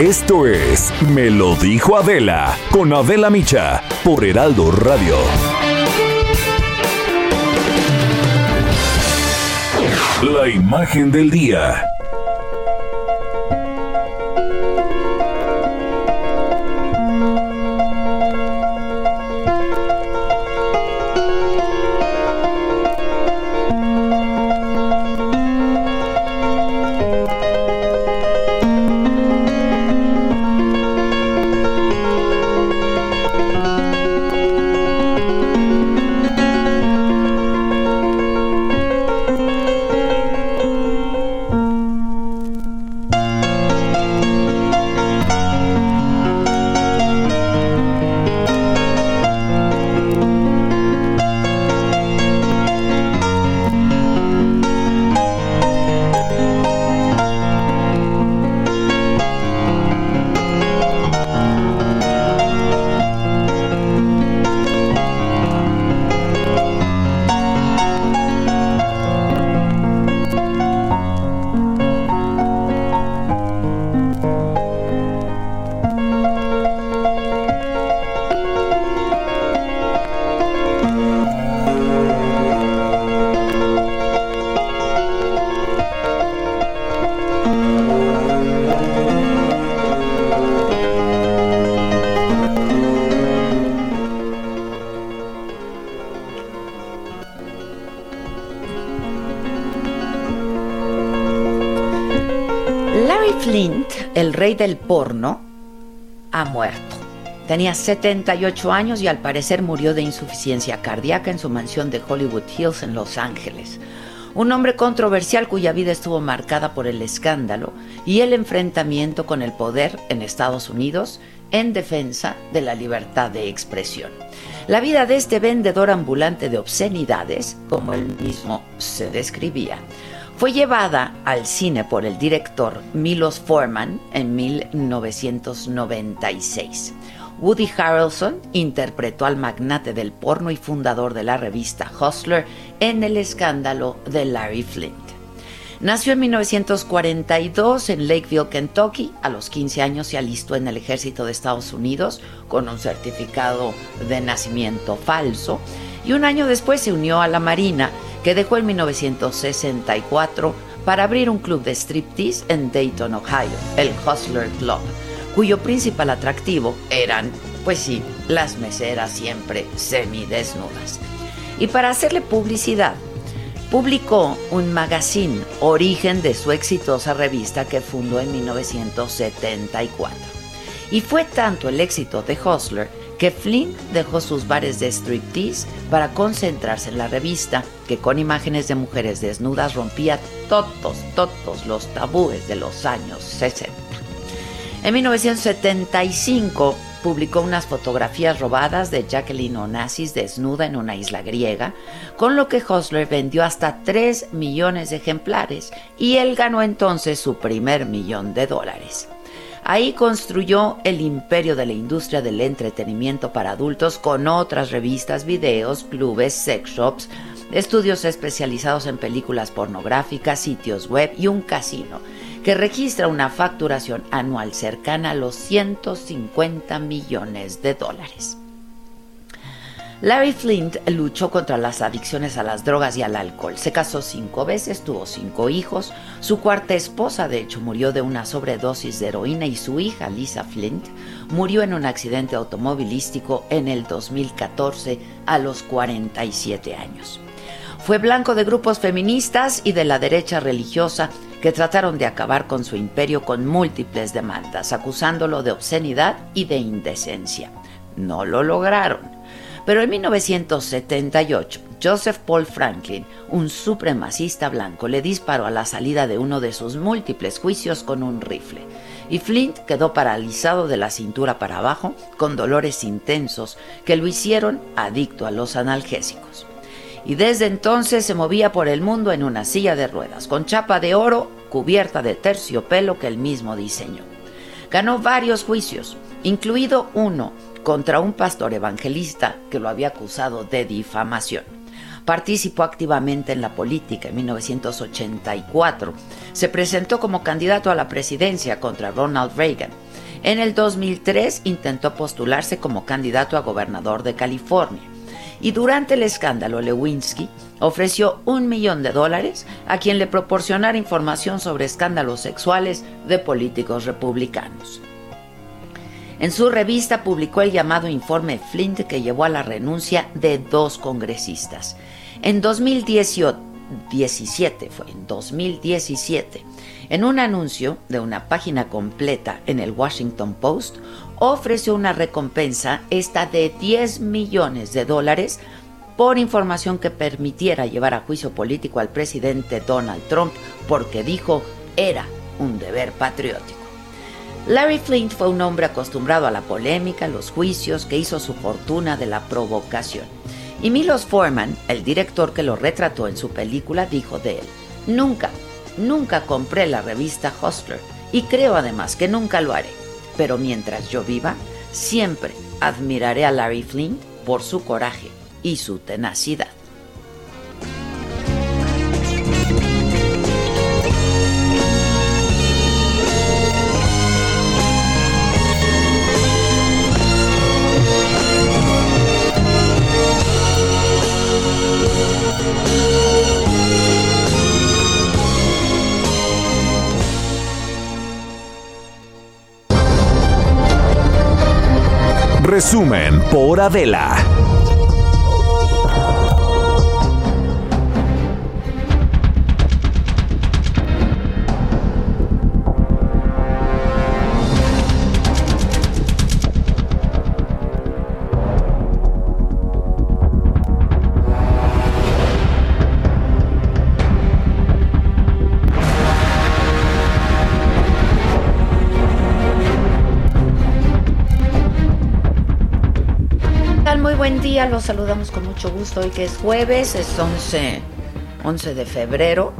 Esto es Me lo dijo Adela con Adela Micha por Heraldo Radio. La imagen del día. Rey del porno, ha muerto. Tenía 78 años y al parecer murió de insuficiencia cardíaca en su mansión de Hollywood Hills en Los Ángeles. Un hombre controversial cuya vida estuvo marcada por el escándalo y el enfrentamiento con el poder en Estados Unidos en defensa de la libertad de expresión. La vida de este vendedor ambulante de obscenidades, como él mismo se describía, fue llevada al cine por el director Milos Forman en 1996. Woody Harrelson interpretó al magnate del porno y fundador de la revista Hustler en el escándalo de Larry Flint. Nació en 1942 en Lakeville, Kentucky. A los 15 años se alistó en el ejército de Estados Unidos con un certificado de nacimiento falso y un año después se unió a la Marina que dejó en 1964 para abrir un club de striptease en Dayton, Ohio, el Hustler Club, cuyo principal atractivo eran, pues sí, las meseras siempre semidesnudas. Y para hacerle publicidad, publicó un magazine, origen de su exitosa revista que fundó en 1974. Y fue tanto el éxito de Hustler que Flynn dejó sus bares de striptease para concentrarse en la revista, que con imágenes de mujeres desnudas rompía todos, todos los tabúes de los años 60. En 1975 publicó unas fotografías robadas de Jacqueline Onassis desnuda en una isla griega, con lo que Hostler vendió hasta 3 millones de ejemplares y él ganó entonces su primer millón de dólares. Ahí construyó el imperio de la industria del entretenimiento para adultos con otras revistas, videos, clubes, sex shops, estudios especializados en películas pornográficas, sitios web y un casino que registra una facturación anual cercana a los 150 millones de dólares. Larry Flint luchó contra las adicciones a las drogas y al alcohol. Se casó cinco veces, tuvo cinco hijos. Su cuarta esposa, de hecho, murió de una sobredosis de heroína y su hija, Lisa Flint, murió en un accidente automovilístico en el 2014 a los 47 años. Fue blanco de grupos feministas y de la derecha religiosa que trataron de acabar con su imperio con múltiples demandas, acusándolo de obscenidad y de indecencia. No lo lograron pero en 1978 Joseph Paul Franklin, un supremacista blanco, le disparó a la salida de uno de sus múltiples juicios con un rifle. Y Flint quedó paralizado de la cintura para abajo con dolores intensos que lo hicieron adicto a los analgésicos. Y desde entonces se movía por el mundo en una silla de ruedas, con chapa de oro cubierta de terciopelo que él mismo diseñó. Ganó varios juicios, incluido uno contra un pastor evangelista que lo había acusado de difamación. Participó activamente en la política en 1984. Se presentó como candidato a la presidencia contra Ronald Reagan. En el 2003 intentó postularse como candidato a gobernador de California. Y durante el escándalo, Lewinsky ofreció un millón de dólares a quien le proporcionara información sobre escándalos sexuales de políticos republicanos. En su revista publicó el llamado informe Flint que llevó a la renuncia de dos congresistas. En 2017 fue en 2017, en un anuncio de una página completa en el Washington Post, ofreció una recompensa esta de 10 millones de dólares por información que permitiera llevar a juicio político al presidente Donald Trump porque dijo era un deber patriótico. Larry Flint fue un hombre acostumbrado a la polémica, los juicios, que hizo su fortuna de la provocación. Y Milos Forman, el director que lo retrató en su película, dijo de él, nunca, nunca compré la revista Hustler y creo además que nunca lo haré. Pero mientras yo viva, siempre admiraré a Larry Flint por su coraje y su tenacidad. Resumen por Adela. Los saludamos con mucho gusto hoy que es jueves, es 11, 11 de febrero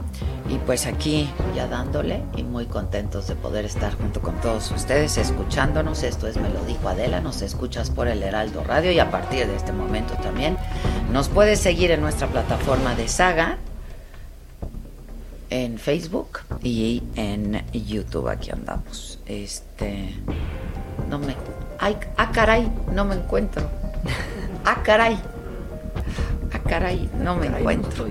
y pues aquí ya dándole y muy contentos de poder estar junto con todos ustedes escuchándonos. Esto es Me lo dijo Adela, nos escuchas por el Heraldo Radio y a partir de este momento también nos puedes seguir en nuestra plataforma de Saga en Facebook y en YouTube. Aquí andamos. Este no me ay, ah caray, no me encuentro. Ah, caray. Ah, caray, no me encuentro.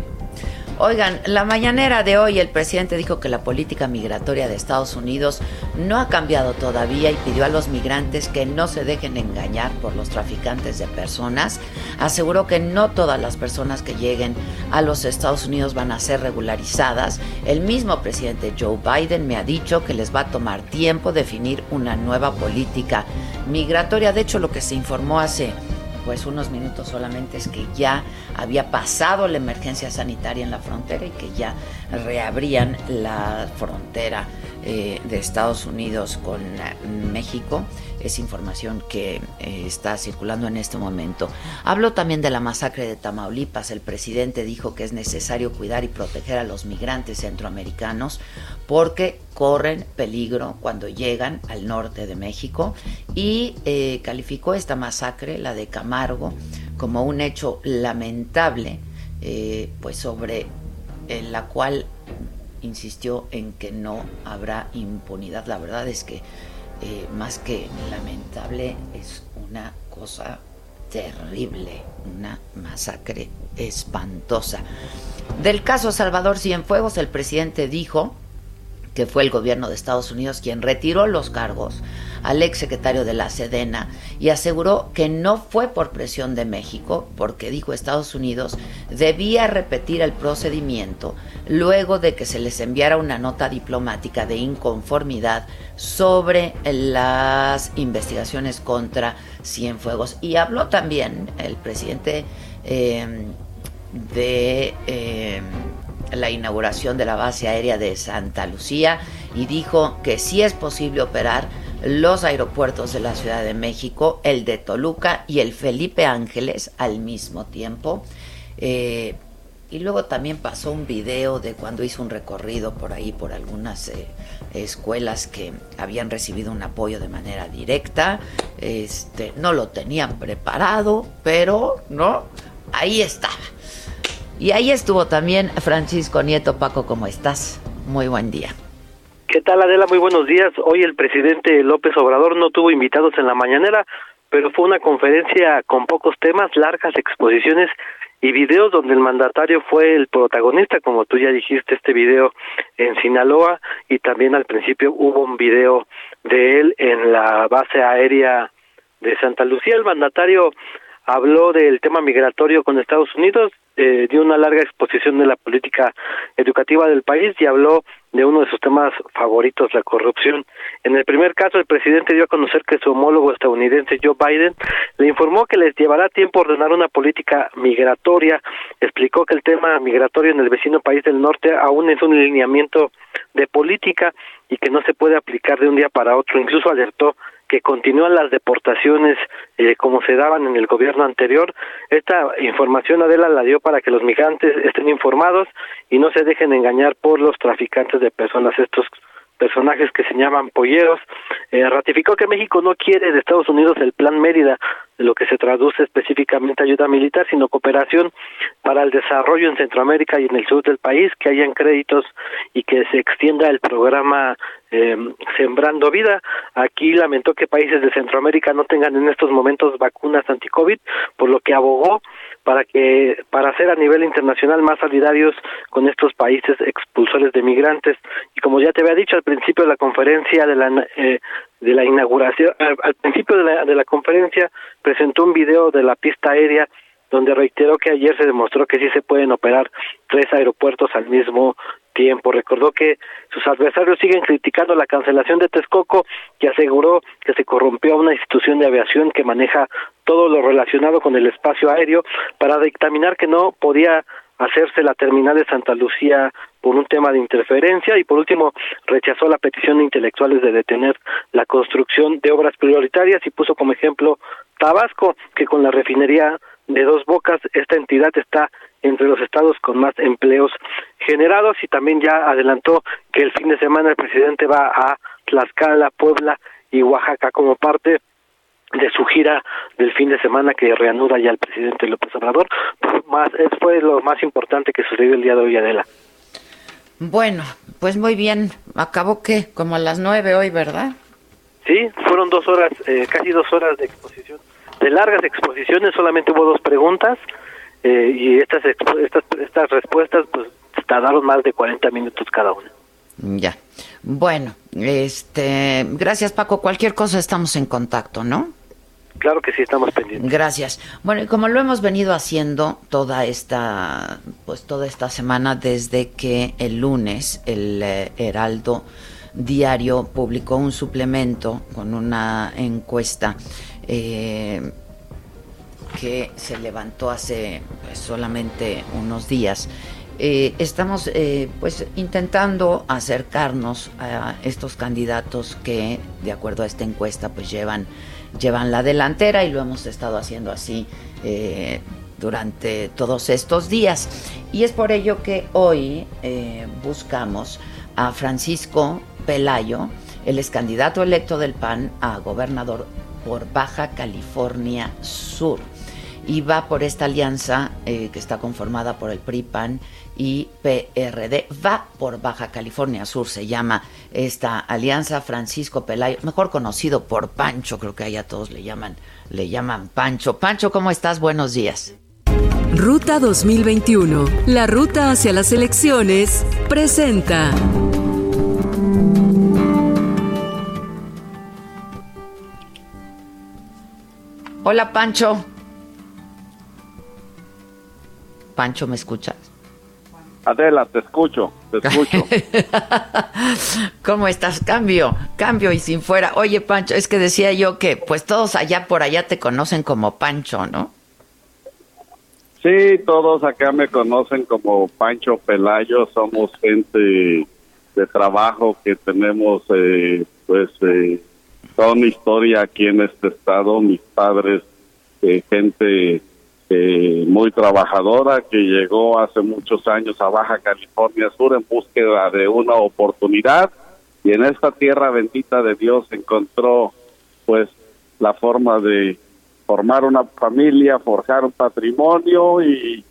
Oigan, la mañanera de hoy el presidente dijo que la política migratoria de Estados Unidos no ha cambiado todavía y pidió a los migrantes que no se dejen engañar por los traficantes de personas. Aseguró que no todas las personas que lleguen a los Estados Unidos van a ser regularizadas. El mismo presidente Joe Biden me ha dicho que les va a tomar tiempo definir una nueva política migratoria. De hecho, lo que se informó hace pues unos minutos solamente es que ya había pasado la emergencia sanitaria en la frontera y que ya reabrían la frontera eh, de Estados Unidos con eh, México. Es información que eh, está circulando en este momento. Hablo también de la masacre de Tamaulipas. El presidente dijo que es necesario cuidar y proteger a los migrantes centroamericanos porque corren peligro cuando llegan al norte de México y calificó esta masacre, la de Camargo, como un hecho lamentable, pues sobre la cual insistió en que no habrá impunidad. La verdad es que eh, más que lamentable es una cosa terrible, una masacre espantosa. Del caso Salvador Cienfuegos, el presidente dijo que fue el gobierno de Estados Unidos quien retiró los cargos al ex secretario de la Sedena y aseguró que no fue por presión de México, porque dijo Estados Unidos debía repetir el procedimiento luego de que se les enviara una nota diplomática de inconformidad sobre las investigaciones contra Cienfuegos. Y habló también el presidente. Eh, de eh, la inauguración de la base aérea de Santa Lucía y dijo que sí es posible operar los aeropuertos de la Ciudad de México, el de Toluca y el Felipe Ángeles al mismo tiempo. Eh, y luego también pasó un video de cuando hizo un recorrido por ahí, por algunas eh, escuelas que habían recibido un apoyo de manera directa. Este, no lo tenían preparado, pero no, ahí estaba. Y ahí estuvo también Francisco Nieto. Paco, ¿cómo estás? Muy buen día. ¿Qué tal Adela? Muy buenos días. Hoy el presidente López Obrador no tuvo invitados en la mañanera, pero fue una conferencia con pocos temas, largas exposiciones y videos donde el mandatario fue el protagonista, como tú ya dijiste, este video en Sinaloa y también al principio hubo un video de él en la base aérea de Santa Lucía. El mandatario habló del tema migratorio con Estados Unidos, eh, dio una larga exposición de la política educativa del país y habló de uno de sus temas favoritos, la corrupción. En el primer caso, el presidente dio a conocer que su homólogo estadounidense Joe Biden le informó que les llevará tiempo ordenar una política migratoria. Explicó que el tema migratorio en el vecino país del norte aún es un lineamiento de política y que no se puede aplicar de un día para otro. Incluso alertó que continúan las deportaciones eh, como se daban en el gobierno anterior. Esta información Adela la dio para que los migrantes estén informados y no se dejen engañar por los traficantes de personas. Estos personajes que se llaman polleros, eh, ratificó que México no quiere de Estados Unidos el Plan Mérida, lo que se traduce específicamente ayuda militar, sino cooperación para el desarrollo en Centroamérica y en el sur del país, que hayan créditos y que se extienda el programa eh, Sembrando Vida. Aquí lamentó que países de Centroamérica no tengan en estos momentos vacunas anti-COVID, por lo que abogó para que para ser a nivel internacional más solidarios con estos países expulsores de migrantes y como ya te había dicho al principio de la conferencia de la eh, de la inauguración al, principio de la, de la conferencia presentó un video de la pista aérea donde reiteró que ayer se demostró que sí se pueden operar tres aeropuertos al mismo tiempo. Recordó que sus adversarios siguen criticando la cancelación de Texcoco y aseguró que se corrompió a una institución de aviación que maneja todo lo relacionado con el espacio aéreo para dictaminar que no podía hacerse la terminal de Santa Lucía por un tema de interferencia y por último rechazó la petición de intelectuales de detener la construcción de obras prioritarias y puso como ejemplo Tabasco que con la refinería de Dos Bocas esta entidad está entre los estados con más empleos generados y también ya adelantó que el fin de semana el presidente va a Tlaxcala, Puebla y Oaxaca como parte de su gira del fin de semana que reanuda ya el presidente López Obrador. Más, fue lo más importante que sucedió el día de hoy, Adela. Bueno, pues muy bien. Acabó que como a las nueve hoy, ¿verdad? Sí, fueron dos horas, eh, casi dos horas de exposición, de largas exposiciones. Solamente hubo dos preguntas eh, y estas, estas, estas respuestas pues tardaron más de 40 minutos cada una. Ya. Bueno, este, gracias Paco. Cualquier cosa estamos en contacto, ¿no? Claro que sí, estamos pendientes. Gracias. Bueno, y como lo hemos venido haciendo toda esta, pues toda esta semana desde que el lunes el eh, Heraldo Diario publicó un suplemento con una encuesta eh, que se levantó hace pues, solamente unos días. Eh, estamos pues intentando acercarnos a estos candidatos que de acuerdo a esta encuesta pues llevan llevan la delantera y lo hemos estado haciendo así eh, durante todos estos días. Y es por ello que hoy eh, buscamos a Francisco Pelayo, el es candidato electo del PAN a gobernador por Baja California Sur. Y va por esta alianza eh, que está conformada por el PRI-PAN y PRD. Va por Baja California Sur, se llama esta alianza Francisco Pelayo, mejor conocido por Pancho, creo que allá todos le llaman, le llaman Pancho. Pancho, ¿cómo estás? Buenos días. Ruta 2021, la ruta hacia las elecciones, presenta. Hola Pancho. Pancho, ¿me escuchas? Adela, te escucho, te escucho. ¿Cómo estás? Cambio, cambio y sin fuera. Oye, Pancho, es que decía yo que pues todos allá por allá te conocen como Pancho, ¿no? Sí, todos acá me conocen como Pancho Pelayo, somos gente de trabajo que tenemos eh, pues eh, toda una historia aquí en este estado, mis padres, eh, gente eh, muy trabajadora que llegó hace muchos años a Baja California Sur en búsqueda de una oportunidad y en esta tierra bendita de Dios encontró pues la forma de formar una familia, forjar un patrimonio y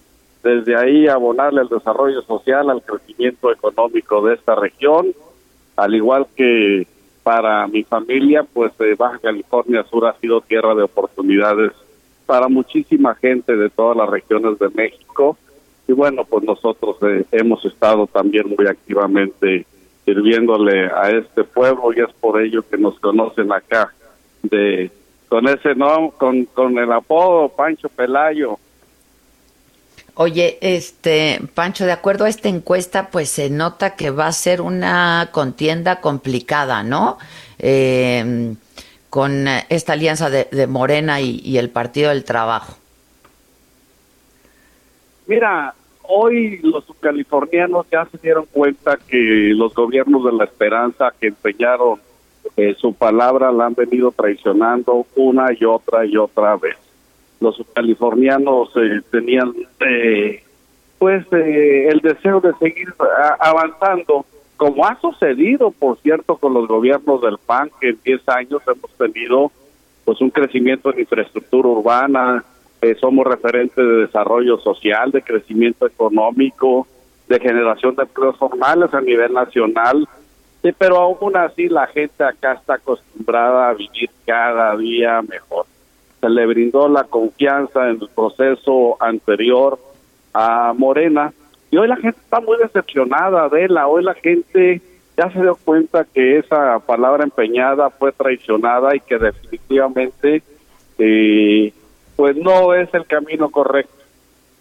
desde ahí abonarle al desarrollo social, al crecimiento económico de esta región, al igual que para mi familia, pues eh, Baja California Sur ha sido tierra de oportunidades para muchísima gente de todas las regiones de México y bueno, pues nosotros eh, hemos estado también muy activamente sirviéndole a este pueblo y es por ello que nos conocen acá de con ese no con, con el apodo Pancho Pelayo Oye, este, Pancho, de acuerdo a esta encuesta, pues se nota que va a ser una contienda complicada, ¿no? Eh, con esta alianza de, Morena y, el Partido del Trabajo. Mira, hoy los californianos ya se dieron cuenta que los gobiernos de la esperanza que empeñaron eh, su palabra la han venido traicionando una y otra y otra vez los californianos eh, tenían eh, pues eh, el deseo de seguir avanzando como ha sucedido por cierto con los gobiernos del PAN que en 10 años hemos tenido pues un crecimiento en infraestructura urbana somos referentes de desarrollo social de crecimiento económico de generación de empleos formales a nivel nacional. Sí, pero aún así la gente acá está acostumbrada a vivir cada día mejor. Se le brindó la confianza en el proceso anterior a Morena y hoy la gente está muy decepcionada de la hoy la gente ya se dio cuenta que esa palabra empeñada fue traicionada y que definitivamente eh, pues no es el camino correcto.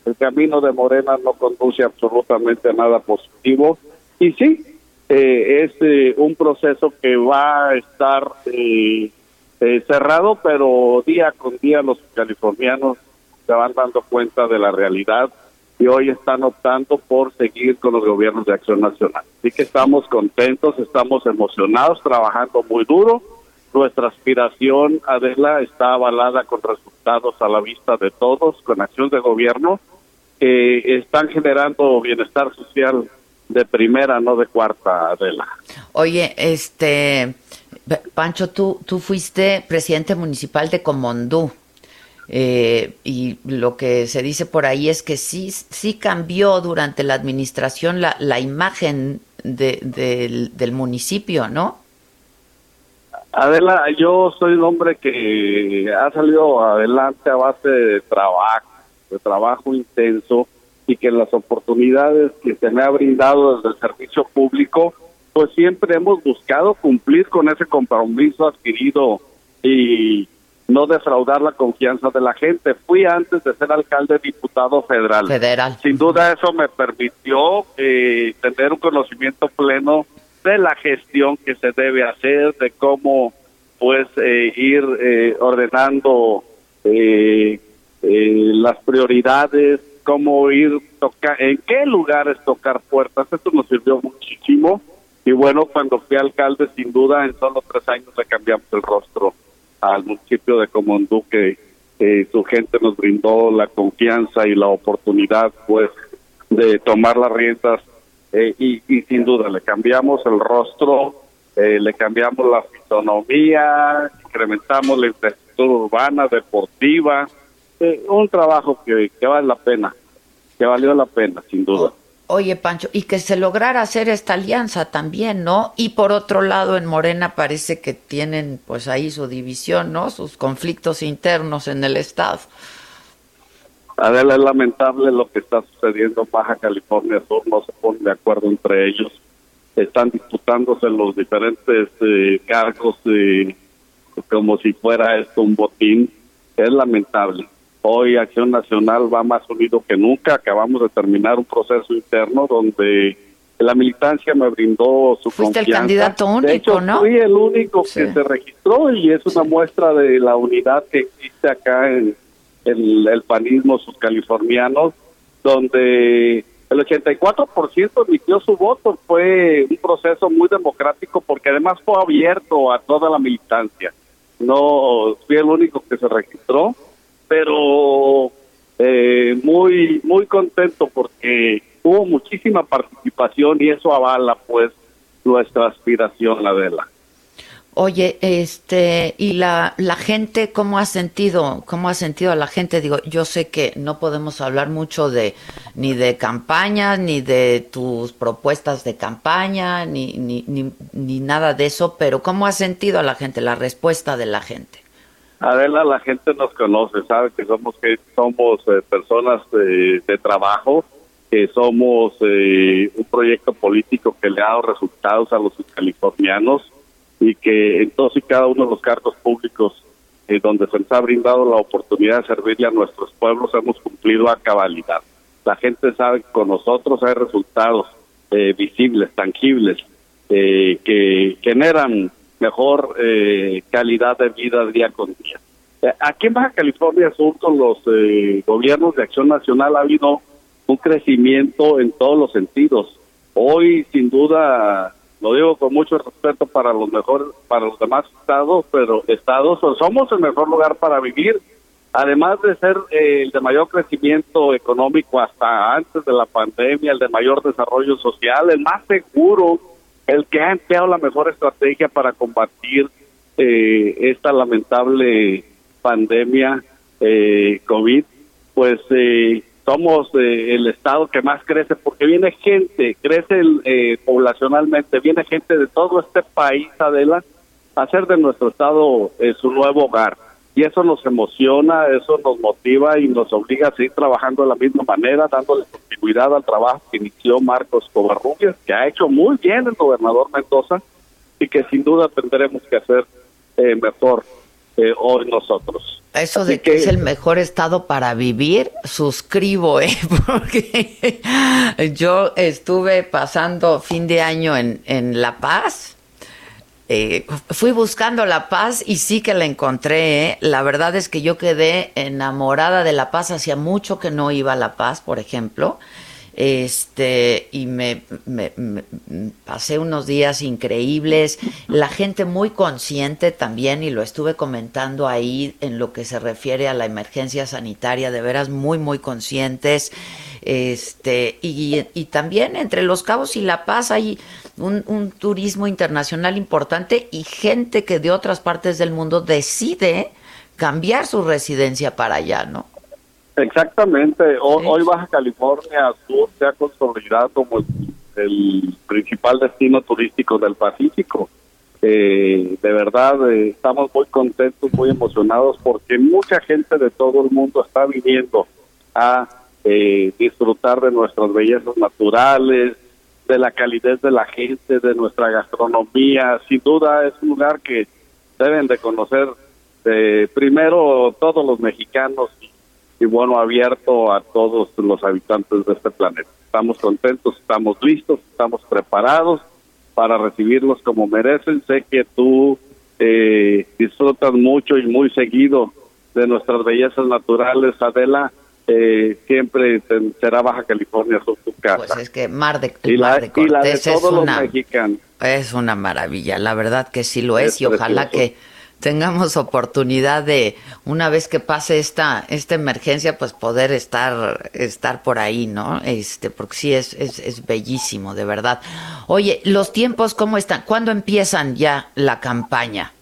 El camino de Morena no conduce absolutamente a nada positivo. Y sí, eh, es eh, un proceso que va a estar eh, cerrado, pero día con día los californianos se van dando cuenta de la realidad y hoy están optando por seguir con los gobiernos de acción nacional. Así que estamos contentos, estamos emocionados, trabajando muy duro. Nuestra aspiración, Adela, está avalada con resultados a la vista de todos, con acción de gobierno, que están generando bienestar social de primera, no de cuarta, Adela. Oye, este, Pancho, tú, tú fuiste presidente municipal de Comondú. Eh, y lo que se dice por ahí es que sí, sí cambió durante la administración la, la imagen del, del municipio, ¿no? Adela, yo soy un hombre que ha salido adelante a base de trabajo, de trabajo intenso y que las oportunidades que se me ha brindado desde el servicio público pues siempre hemos buscado cumplir con ese compromiso adquirido y no defraudar la confianza de la gente. Fui antes de ser alcalde diputado federal. Federal. Sin duda eso me permitió eh, tener un conocimiento pleno de la gestión que se debe hacer, de cómo pues eh, ir eh, ordenando las prioridades, cómo ir tocar, en qué lugares tocar puertas. Esto nos sirvió muchísimo y bueno, cuando fui alcalde, sin duda, en solo tres años le cambiamos el rostro al municipio de Comondú, que su gente nos brindó la confianza y la oportunidad, pues, de tomar las riendas eh, y, sin duda le cambiamos el rostro, eh, le cambiamos la fisonomía, incrementamos la infraestructura urbana, deportiva, eh, un trabajo que, que vale la pena, que valió la pena, sin duda. Oye, Pancho, y que se lograra hacer esta alianza también, ¿no? Y por otro lado, en Morena parece que tienen pues ahí su división, ¿no? Sus conflictos internos en el Estado. Adela, es lamentable lo que está sucediendo en Baja California Sur, no se ponen de acuerdo entre ellos. Están disputándose los diferentes eh, cargos eh, como si fuera esto un botín. Es lamentable. Hoy Acción Nacional va más unido que nunca. Acabamos de terminar un proceso interno donde la militancia me brindó su Fuiste el candidato único, de hecho, ¿no? Fui el único que se registró y es una muestra de la unidad que existe acá en, el, el panismo, sus californianos, donde el 84% emitió su voto. Fue un proceso muy democrático porque además fue abierto a toda la militancia. No fui el único que se registró, pero eh, muy muy contento porque hubo muchísima participación y eso avala pues nuestra aspiración, la vela. Oye, este, y la, la gente, ¿cómo ha sentido, cómo ha sentido a la gente? Digo, yo sé que no podemos hablar mucho de, ni de campaña, ni de tus propuestas de campaña, ni, ni, ni, ni nada de eso, pero ¿cómo ha sentido a la gente, la respuesta de la gente? Adela, la gente nos conoce, sabe que somos que somos eh, personas de, de, trabajo, que somos eh, un proyecto político que le ha dado resultados a los californianos y que en todos y cada uno de los cargos públicos eh, donde se nos ha brindado la oportunidad de servirle a nuestros pueblos hemos cumplido a cabalidad. La gente sabe que con nosotros hay resultados eh, visibles, tangibles, eh, que generan mejor eh, calidad de vida día con día. Eh, aquí en Baja California Sur, con los eh, gobiernos de acción nacional, ha habido un crecimiento en todos los sentidos. Hoy, sin duda, lo digo con mucho respeto para los mejores, para los demás estados, pero estados somos el mejor lugar para vivir, además de ser eh, el de mayor crecimiento económico hasta antes de la pandemia, el de mayor desarrollo social, el más seguro, el que ha empleado la mejor estrategia para combatir eh, esta lamentable pandemia eh, COVID, pues eh, somos eh, el estado que más crece porque viene gente, crece eh, poblacionalmente, viene gente de todo este país, Adela, a hacer de nuestro estado eh, su nuevo hogar. Y eso nos emociona, eso nos motiva y nos obliga a seguir trabajando de la misma manera, dándole continuidad al trabajo que inició Marcos Covarrubias, que ha hecho muy bien el gobernador Mendoza y que sin duda tendremos que hacer eh, mejor eh, hoy nosotros. Eso de que, que, es el mejor estado para vivir, suscribo, ¿eh? porque yo estuve pasando fin de año en, en La Paz. Eh, fui buscando la paz y sí que la encontré. ¿eh? La verdad es que yo quedé enamorada de la paz. Hacía mucho que no iba a la paz, por ejemplo este y me, me, me, pasé unos días increíbles la gente muy consciente también y lo estuve comentando ahí en lo que se refiere a la emergencia sanitaria de veras muy muy conscientes este y, y también entre los cabos y la paz hay un, un turismo internacional importante y gente que de otras partes del mundo decide cambiar su residencia para allá no Exactamente. Hoy, sí. hoy, Baja California Sur se ha consolidado como el, el principal destino turístico del Pacífico. Eh, de verdad, eh, estamos muy contentos, muy emocionados porque mucha gente de todo el mundo está viniendo a eh, disfrutar de nuestras bellezas naturales, de la calidez de la gente, de nuestra gastronomía. Sin duda es un lugar que deben de conocer eh, primero todos los mexicanos y bueno, abierto a todos los habitantes de este planeta. Estamos contentos, estamos listos, estamos preparados para recibirlos como merecen. Sé que tú eh, disfrutas mucho y muy seguido de nuestras bellezas naturales, Adela. Eh, siempre será Baja California su, casa. Pues es que Mar de, y la, de Cortés y la de todos es una, los mexicanos. Es una maravilla, la verdad que sí lo es, es y ojalá precioso. que tengamos oportunidad de una vez que pase esta esta emergencia pues poder estar estar por ahí no este porque sí es, es, es bellísimo de verdad oye los tiempos cómo están cuándo empiezan ya la campaña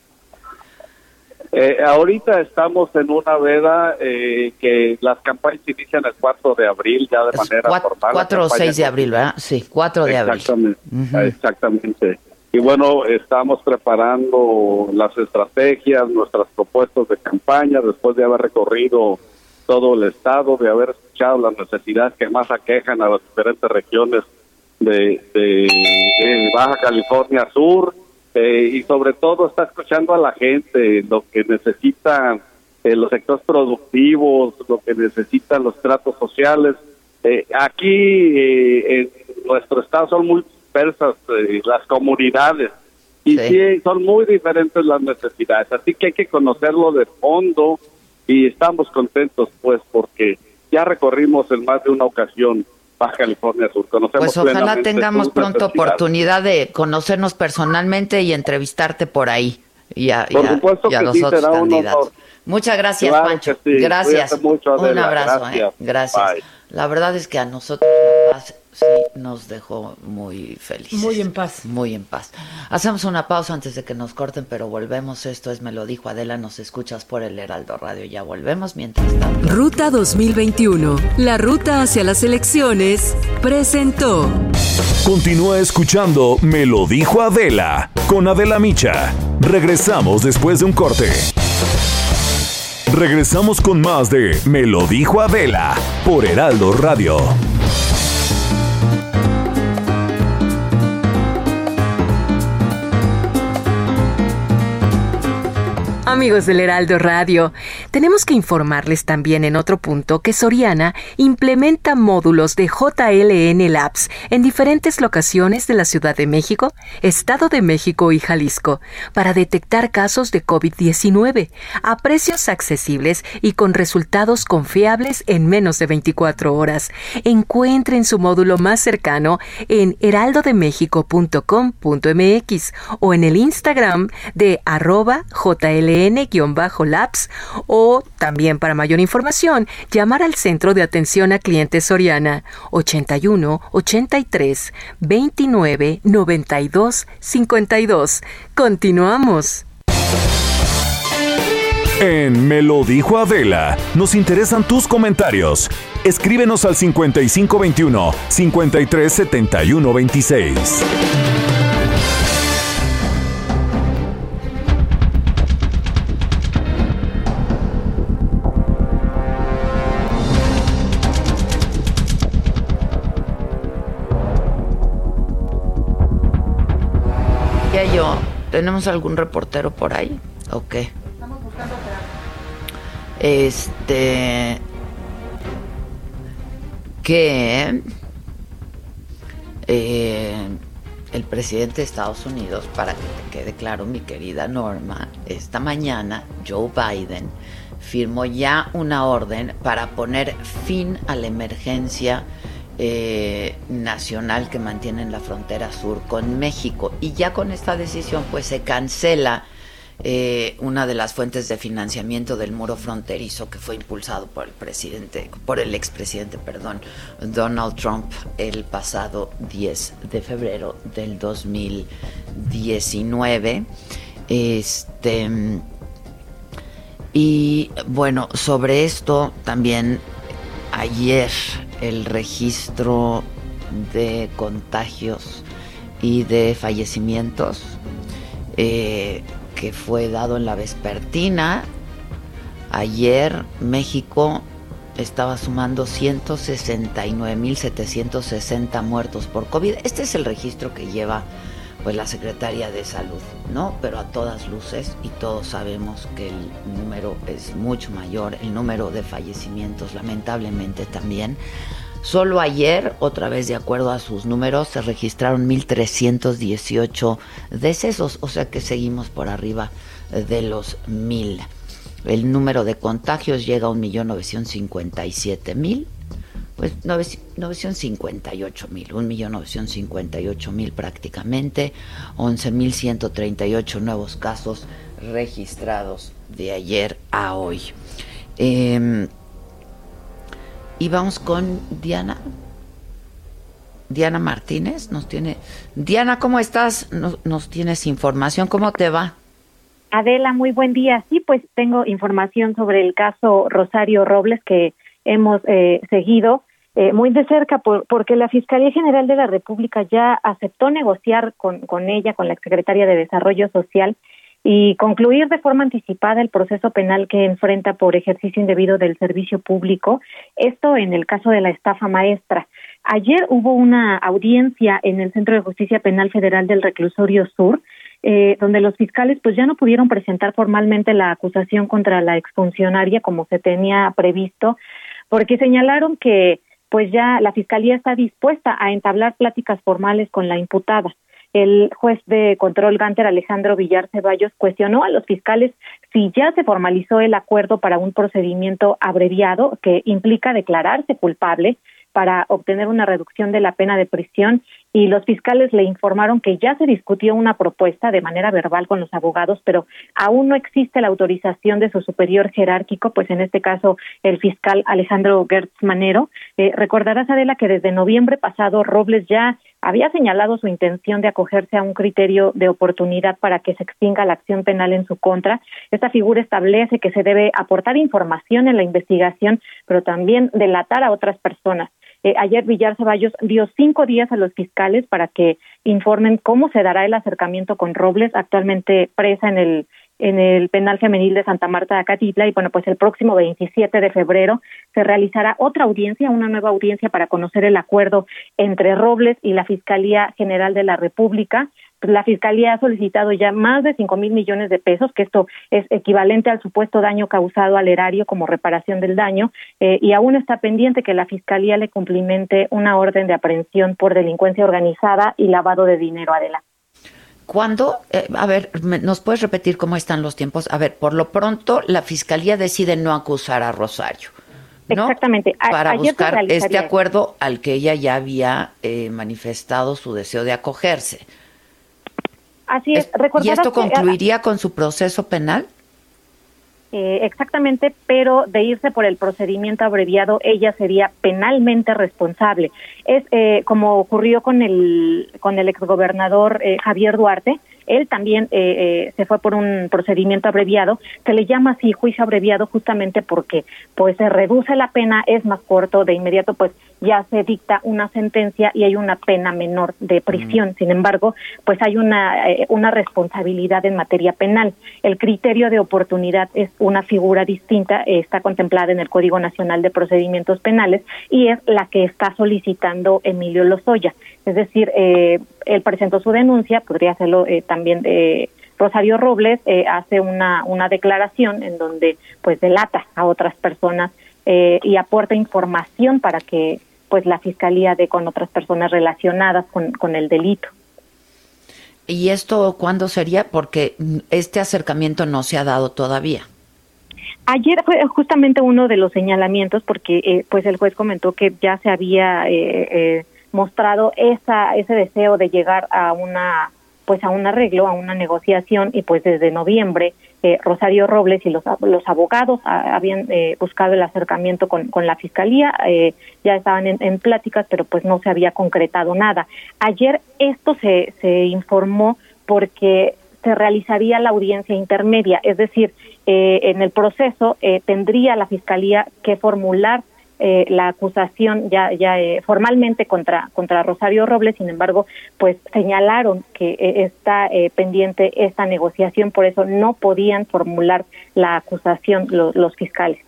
eh, ahorita estamos en una veda eh, que las campañas inician el 4 de abril ya de manera cuatro, formal 4 o 6 de abril ¿verdad? sí 4 de abril exactamente, uh -huh. exactamente y bueno, estamos preparando las estrategias, nuestras propuestas de campaña, después de haber recorrido todo el estado, de haber escuchado las necesidades que más aquejan a las diferentes regiones de, de, de Baja California Sur, eh, y sobre todo está escuchando a la gente, lo que necesitan eh, los sectores productivos, lo que necesitan los tratos sociales. Eh, aquí eh, en nuestro estado son muy dispersas las comunidades y sí. sí. son muy diferentes las necesidades, así que hay que conocerlo de fondo y estamos contentos pues porque ya recorrimos en más de una ocasión Baja California Sur. Conocemos pues ojalá tengamos pronto oportunidad de conocernos personalmente y entrevistarte por ahí. Y a, por supuesto que sí, será candidatos. Muchas gracias, Pancho. Gracias. un abrazo. Eh. Gracias. La verdad es que a nosotros sí nos dejó muy felices. Muy en paz. Muy en paz. Hacemos una pausa antes de que nos corten, pero volvemos. Esto es Me lo dijo Adela, nos escuchas por el Heraldo Radio. Ya volvemos mientras tanto. Ruta 2021, la ruta hacia las elecciones, presentó. Continúa escuchando Me lo dijo Adela con Adela Micha. Regresamos después de un corte. Regresamos con más de Me lo dijo Adela por Heraldo Radio. Amigos del Heraldo Radio, tenemos que informarles también en otro punto que Soriana implementa módulos de JLN Labs en diferentes locaciones de la Ciudad de México, Estado de México y Jalisco para detectar casos de COVID-19 a precios accesibles y con resultados confiables en menos de 24 horas. Encuentren su módulo más cercano en heraldodemexico.com.mx o en el Instagram de arroba JLN n-labs o también para mayor información llamar al Centro de Atención a Clientes Soriana 81 83 29 92 52. Continuamos. En Me lo dijo Adela, nos interesan tus comentarios. Escríbenos al 5521 537126. ¿Tenemos algún reportero por ahí? ¿O qué? Este. Que. Eh, el presidente de Estados Unidos, para que te quede claro, mi querida Norma, esta mañana Joe Biden firmó ya una orden para poner fin a la emergencia eh, nacional que mantiene en la frontera sur con México. Y ya con esta decisión pues se cancela eh, una de las fuentes de financiamiento del muro fronterizo que fue impulsado por el presidente, por el expresidente, perdón, Donald Trump el pasado 10 de febrero del 2019. Este y bueno, sobre esto también ayer el registro de contagios y de fallecimientos eh, que fue dado en la vespertina. Ayer México estaba sumando 169.760 muertos por COVID. Este es el registro que lleva pues la Secretaría de Salud, ¿no? Pero a todas luces y todos sabemos que el número es mucho mayor, el número de fallecimientos lamentablemente también. Solo ayer, otra vez de acuerdo a sus números, se registraron 1.318 decesos, o sea que seguimos por arriba de los 1.000. El número de contagios llega a 1.957.000 pues 958 mil, 1.958.000 mil prácticamente, 11.138 nuevos casos registrados de ayer a hoy. Em, y vamos con Diana. Diana Martínez nos tiene. Diana, ¿cómo estás? Nos, nos tienes información. ¿Cómo te va? Adela, muy buen día. Sí, pues tengo información sobre el caso Rosario Robles que hemos eh, seguido eh, muy de cerca por, porque la Fiscalía General de la República ya aceptó negociar con, ella, con la exsecretaria de Desarrollo Social, y concluir de forma anticipada el proceso penal que enfrenta por ejercicio indebido del servicio público, esto en el caso de la estafa maestra. Ayer hubo una audiencia en el Centro de Justicia Penal Federal del Reclusorio Sur, eh, donde los fiscales pues ya no pudieron presentar formalmente la acusación contra la exfuncionaria como se tenía previsto, porque señalaron que pues ya la fiscalía está dispuesta a entablar pláticas formales con la imputada. el juez de control Ganter Alejandro Villar Ceballos cuestionó a los fiscales si ya se formalizó el acuerdo para un procedimiento abreviado que implica declararse culpable para obtener una reducción de la pena de prisión y los fiscales le informaron que ya se discutió una propuesta de manera verbal con los abogados, pero aún no existe la autorización de su superior jerárquico, pues en este caso el fiscal Alejandro Gertz Manero. Eh, recordarás, Adela, que desde noviembre pasado Robles ya había señalado su intención de acogerse a un criterio de oportunidad para que se extinga la acción penal en su contra. Esta figura establece que se debe aportar información en la investigación, pero también delatar a otras personas. Eh, ayer Villar Ceballos dio cinco días a los fiscales para que informen cómo se dará el acercamiento con Robles, actualmente presa en el en el penal femenil de Santa Marta de Acatitla. Y bueno, pues el próximo 27 de febrero se realizará otra audiencia, una nueva audiencia para conocer el acuerdo entre Robles y la Fiscalía General de la República la Fiscalía ha solicitado ya más de cinco mil millones de pesos, que esto es equivalente al supuesto daño causado al erario como reparación del daño, eh, y aún está pendiente que la Fiscalía le cumplimente una orden de aprehensión por delincuencia organizada y lavado de dinero, Adela. ¿Cuándo? Eh, a ver, ¿nos puedes repetir cómo están los tiempos? A ver, por lo pronto la Fiscalía decide no acusar a Rosario. Exactamente. para buscar este acuerdo al que ella ya había eh, manifestado su deseo de acogerse. Así es. ¿Y esto concluiría con su proceso penal? Eh, exactamente, pero de irse por el procedimiento abreviado, ella sería penalmente responsable. Es eh, como ocurrió con el con el exgobernador eh, Javier Duarte, él también eh, eh, se fue por un procedimiento abreviado, se le llama así juicio abreviado justamente porque pues se reduce la pena, es más corto, de inmediato pues ya se dicta una sentencia y hay una pena menor de prisión. Mm. Sin embargo, pues hay una, eh, una responsabilidad en materia penal. El criterio de oportunidad es una figura distinta, está contemplada en el Código Nacional de Procedimientos Penales y es la que está solicitando Emilio Lozoya. Es decir, eh, él presentó su denuncia, podría hacerlo eh, también de Rosario Robles eh, hace una, una declaración en donde pues delata a otras personas eh, y aporta información para que pues la fiscalía dé con otras personas relacionadas con, con el delito. ¿Y esto cuándo sería? Porque este acercamiento no se ha dado todavía. Ayer fue justamente uno de los señalamientos porque eh, pues el juez comentó que ya se había eh, eh, mostrado esa, ese deseo de llegar a una pues a un arreglo, a una negociación y pues desde noviembre eh, Rosario Robles y los, los abogados habían eh, buscado el acercamiento con, con la fiscalía, eh, ya estaban en, en, pláticas, pero pues no se había concretado nada. Ayer esto se, se informó porque se realizaría la audiencia intermedia, es decir, en el proceso tendría la fiscalía que formular eh, la acusación ya ya eh, formalmente contra contra Rosario Robles sin embargo pues señalaron que eh, está pendiente esta negociación por eso no podían formular la acusación los fiscales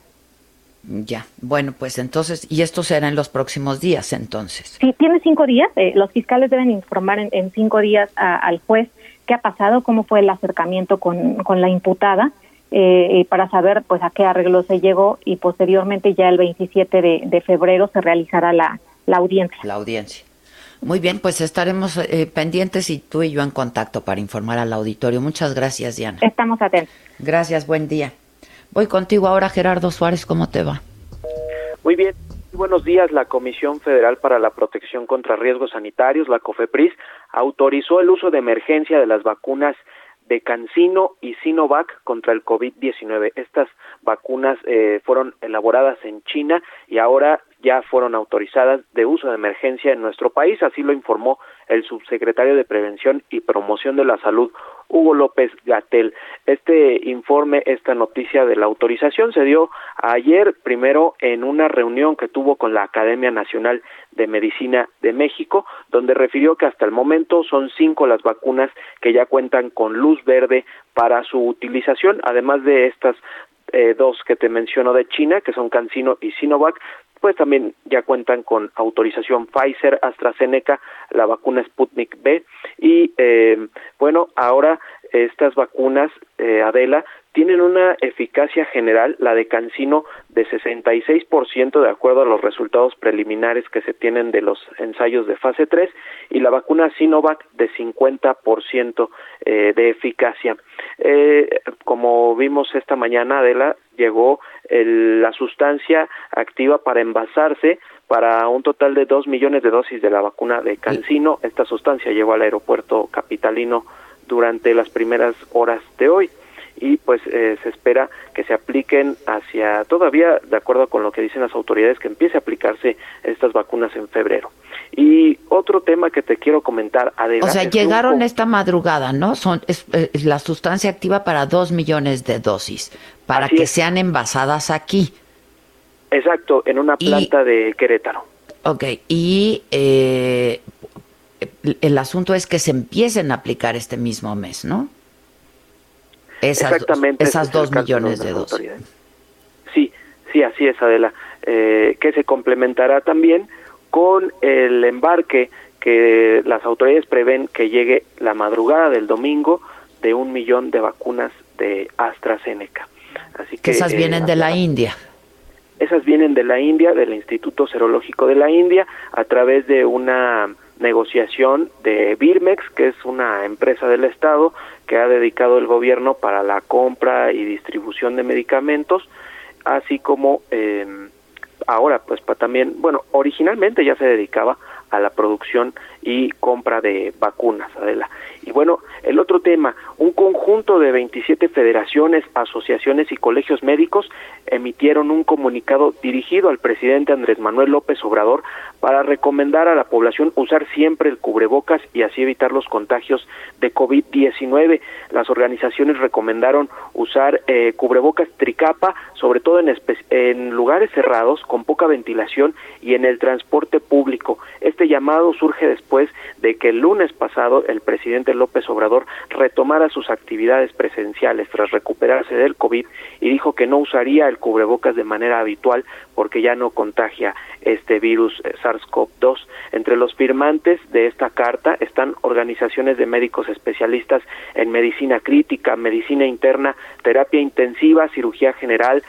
ya, bueno, pues entonces, y esto será en los próximos días, entonces. Sí, tiene cinco días. los fiscales deben informar en, cinco días al juez qué ha pasado, cómo fue el acercamiento con, con la imputada eh, para saber pues a qué arreglo se llegó y posteriormente ya el 27 de, de febrero se realizará la, la audiencia. La audiencia. Muy bien, pues estaremos eh, pendientes y tú y yo en contacto para informar al auditorio. Muchas gracias, Diana. Estamos atentos. Gracias, buen día. Voy contigo ahora, Gerardo Suárez, ¿cómo te va? Muy bien, buenos días. La Comisión Federal para la Protección contra Riesgos Sanitarios, la COFEPRIS, autorizó el uso de emergencia de las vacunas de Cancino y Sinovac contra el COVID-19. Estas vacunas eh, fueron elaboradas en China y ahora ya fueron autorizadas de uso de emergencia en nuestro país, así lo informó el subsecretario de Prevención y Promoción de la Salud, Hugo López Gatel. Este informe, esta noticia de la autorización se dio ayer primero en una reunión que tuvo con la Academia Nacional de Medicina de México, donde refirió que hasta el momento son cinco las vacunas que ya cuentan con luz verde para su utilización, además de estas eh, dos que te menciono de China, que son CanSino y Sinovac, pues también ya cuentan con autorización Pfizer, AstraZeneca, la vacuna Sputnik B y eh, bueno, ahora estas vacunas, eh, Adela, tienen una eficacia general, la de Cancino, de 66% de acuerdo a los resultados preliminares que se tienen de los ensayos de fase 3 y la vacuna Sinovac de 50% eh, de eficacia. Eh, como vimos esta mañana, Adela, llegó la sustancia activa para envasarse para un total de 2 millones de dosis de la vacuna de Cancino. Esta sustancia llegó al aeropuerto capitalino durante las primeras horas de hoy. Y pues eh, se espera que se apliquen hacia todavía de acuerdo con lo que dicen las autoridades que empiece a aplicarse estas vacunas en febrero. Y otro tema que te quiero comentar o sea llegaron esta madrugada no son es, la sustancia activa para dos millones de dosis para que sean envasadas aquí. Exacto en una planta de Querétaro. Ok, y eh, el asunto es que se empiecen a aplicar este mismo mes, ¿no? Esas, Exactamente. Esas dos millones de, dosis. Sí, sí, así es, Adela. Eh, que se complementará también con el embarque que las autoridades prevén que llegue la madrugada del domingo de un millón de vacunas de AstraZeneca. Así que, esas vienen de la India. Esas vienen de la India, del Instituto Serológico de la India, a través de una negociación de Birmex, que es una empresa del Estado que ha dedicado el gobierno para la compra y distribución de medicamentos, así como eh, ahora, pues para también, bueno, originalmente ya se dedicaba a la producción y compra de vacunas, Adela. Y bueno, el otro tema, un conjunto de 27 federaciones, asociaciones y colegios médicos emitieron un comunicado dirigido al presidente Andrés Manuel López Obrador para recomendar a la población usar siempre el cubrebocas y así evitar los contagios de COVID-19. Las organizaciones recomendaron usar eh, cubrebocas tricapa, sobre todo en, en lugares cerrados, con poca ventilación y en el transporte público. Este llamado surge después de que el lunes pasado el presidente López Obrador retomara sus actividades presenciales tras recuperarse del COVID y dijo que no usaría el cubrebocas de manera habitual porque ya no contagia este virus eh, SARS-CoV-2. Entre los firmantes de esta carta están organizaciones de médicos especialistas en medicina crítica, medicina interna, terapia intensiva, cirugía general,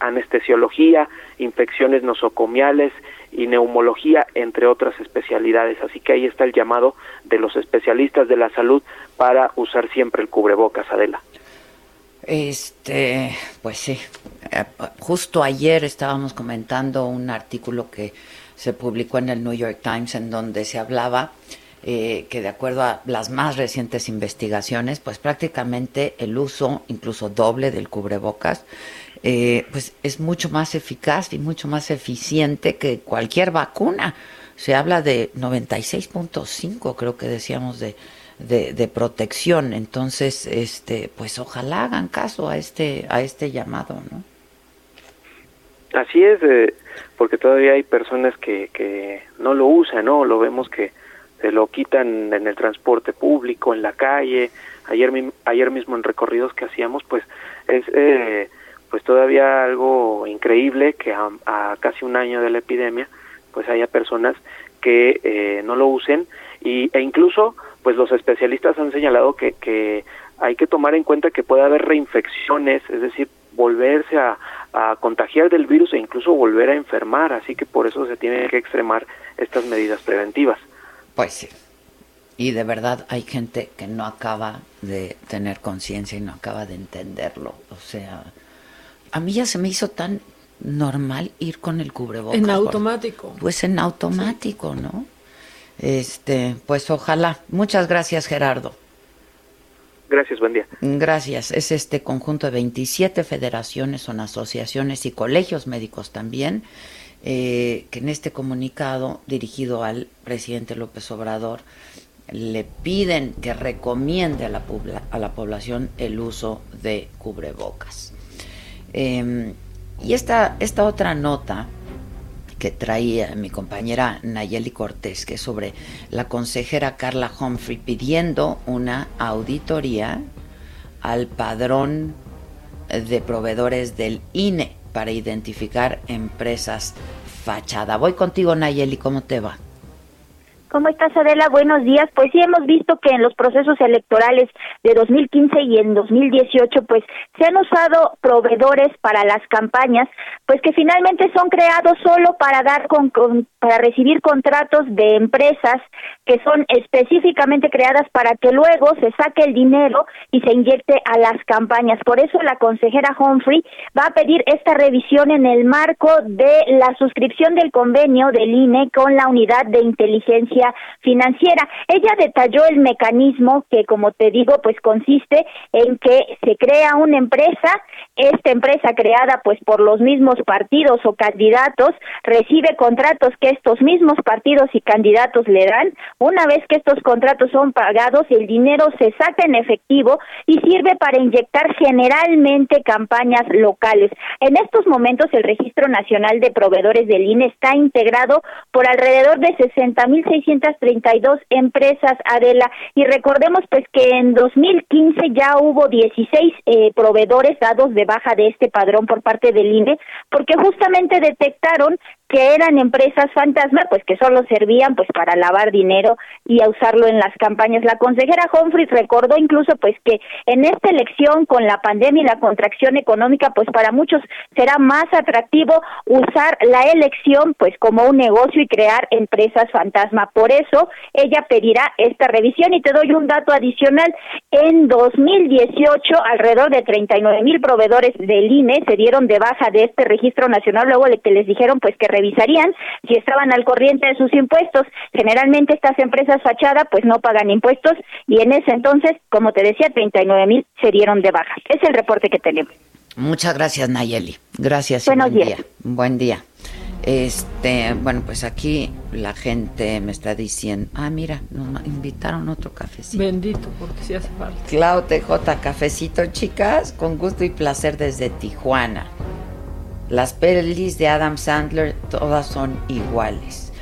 anestesiología, infecciones nosocomiales, y neumología, entre otras especialidades. Así que ahí está el llamado de los especialistas de la salud para usar siempre el cubrebocas, Adela. Este, pues sí. Eh, justo ayer estábamos comentando un artículo que se publicó en el New York Times en donde se hablaba eh, que de acuerdo a las más recientes investigaciones, pues prácticamente el uso incluso doble del cubrebocas eh, pues es mucho más eficaz y mucho más eficiente que cualquier vacuna. Se habla de 96.5, creo que decíamos, de, de, protección. Entonces, este, pues ojalá hagan caso a este, a este llamado, ¿no? Así es, eh, porque todavía hay personas que, que no lo usan, ¿no? Lo vemos que se lo quitan en el transporte público, en la calle. Ayer, ayer mismo en recorridos que hacíamos, pues es eh, pues todavía algo increíble que a, casi un año de la epidemia pues haya personas que eh, no lo usen y, e incluso pues los especialistas han señalado que, que hay que tomar en cuenta que puede haber reinfecciones, es decir, volverse a, a contagiar del virus e incluso volver a enfermar, así que por eso se tienen que extremar estas medidas preventivas. Pues sí. Y de verdad hay gente que no acaba de tener conciencia y no acaba de entenderlo. O sea, a mí ya se me hizo tan normal ir con el cubrebocas. En automático. pues en automático, ¿no? Este, pues ojalá. Muchas gracias, Gerardo. Gracias, buen día. Gracias. Es este conjunto de 27 federaciones, son asociaciones y colegios médicos también, eh, que en este comunicado dirigido al presidente López Obrador le piden que recomiende a la, a la población el uso de cubrebocas. Em, y esta, esta otra nota que traía mi compañera Nayeli Cortés, que es sobre la consejera Carla Humphrey pidiendo una auditoría al padrón de proveedores del INE para identificar empresas fachada. Voy contigo, Nayeli, ¿cómo te va? ¿Cómo estás, Adela? Buenos días. Pues sí, hemos visto que en los procesos electorales de 2015 y en 2018, pues se han usado proveedores para las campañas, pues que finalmente son creados solo para dar con, para recibir contratos de empresas que son específicamente creadas para que luego se saque el dinero y se inyecte a las campañas. Por eso la consejera Humphrey va a pedir esta revisión en el marco de la suscripción del convenio del INE con la unidad de inteligencia financiera. Ella detalló el mecanismo que, como te digo, pues consiste en que se crea una empresa, esta empresa creada pues por los mismos partidos o candidatos recibe contratos que estos mismos partidos y candidatos le dan. Una vez que estos contratos son pagados, el dinero se saca en efectivo y sirve para inyectar generalmente campañas locales. En estos momentos el Registro Nacional de Proveedores del INE está integrado por alrededor de 60.600 232 empresas, Adela. Y recordemos pues que en 2015 ya hubo 16 eh, proveedores dados de baja de este padrón por parte del INE, porque justamente detectaron que eran empresas fantasma, pues que solo servían pues para lavar dinero y a usarlo en las campañas. La consejera Humphrey recordó incluso pues que en esta elección con la pandemia y la contracción económica, pues para muchos será más atractivo usar la elección pues como un negocio y crear empresas fantasma. Por eso ella pedirá esta revisión y te doy un dato adicional. En 2018 alrededor de 39 mil proveedores del INE se dieron de baja de este registro nacional luego que les dijeron pues que revisarían si estaban al corriente de sus impuestos. Generalmente estas empresas fachada pues no pagan impuestos y en ese entonces, como te decía, 39 mil se dieron de baja. Es el reporte que tenemos. Muchas gracias, Nayeli. Gracias. Buenos buen días. Día. Buen día. Este, bueno, pues aquí la gente me está diciendo, ah, mira, nos invitaron otro cafecito. Bendito, porque sí hace falta. Clau TJ, cafecito, chicas, con gusto y placer desde Tijuana. Las pelis de Adam Sandler todas son iguales.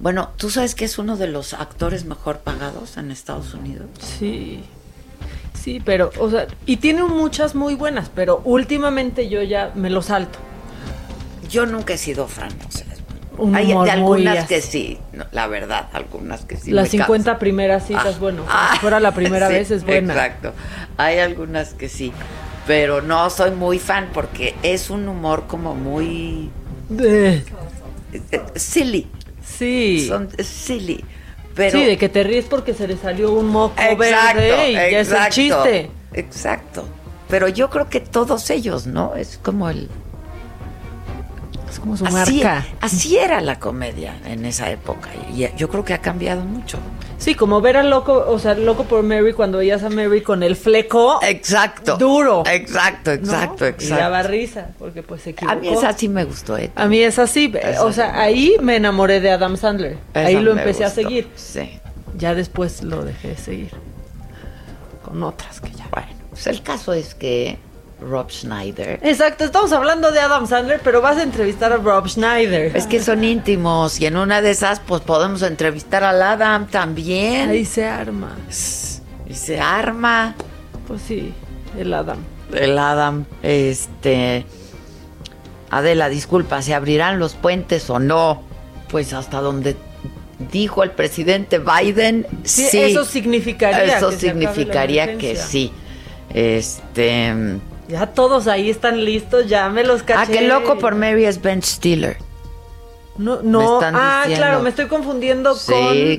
Bueno, ¿tú sabes que es uno de los actores mejor pagados en Estados Unidos? Sí. Sí, pero, o sea, y tiene muchas muy buenas, pero últimamente yo ya me lo salto. Yo nunca he sido fan, o sea, Un hay de algunas que sí, no, la verdad, algunas que sí. Las me 50 cansan. primeras citas, Ah, bueno, ah, si fuera la primera sí, vez es buena. Exacto. Hay algunas que sí, pero no soy muy fan porque es un humor como muy Eh, eh, silly. sí. Son silly. Pero sí, de que te ríes porque se le salió un moco Exacto, verde y ya es el exacto, chiste. Exacto. Pero yo creo que todos ellos, ¿no? Es como el Es como su así, marca. así era la comedia en esa época y yo creo que ha cambiado mucho. Sí, como ver al loco, o sea, loco por Mary cuando veías a Mary con el fleco Exacto. duro. Exacto, ¿no? exacto, Y exacto. daba risa, porque pues se equivocó. A mí esa sí me gustó, ¿eh? A mí es así, Esa o sí sea, ahí me enamoré de Adam Sandler. Esa ahí lo empecé a seguir. Sí. Ya después lo dejé de seguir. Con otras que ya. Bueno, pues el caso es que Rob Schneider Exacto, estamos hablando de Adam Sandler, pero vas a entrevistar a Rob Schneider. es que son íntimos y en una de esas pues podemos entrevistar al Adam también. Ahí se arma. Y se arma Pues sí, el Adam. el Adam. Este. Adela, disculpa, ¿se abrirán los puentes o no? Pues hasta donde dijo el presidente Biden, sí. Sí, eso significaría Eso que significaría que sí. Este. Ya todos ahí están listos, ya me los caché. Ah, qué loco por Mary es Ben Stiller. No, no. ah, diciendo. claro, me estoy confundiendo Sí,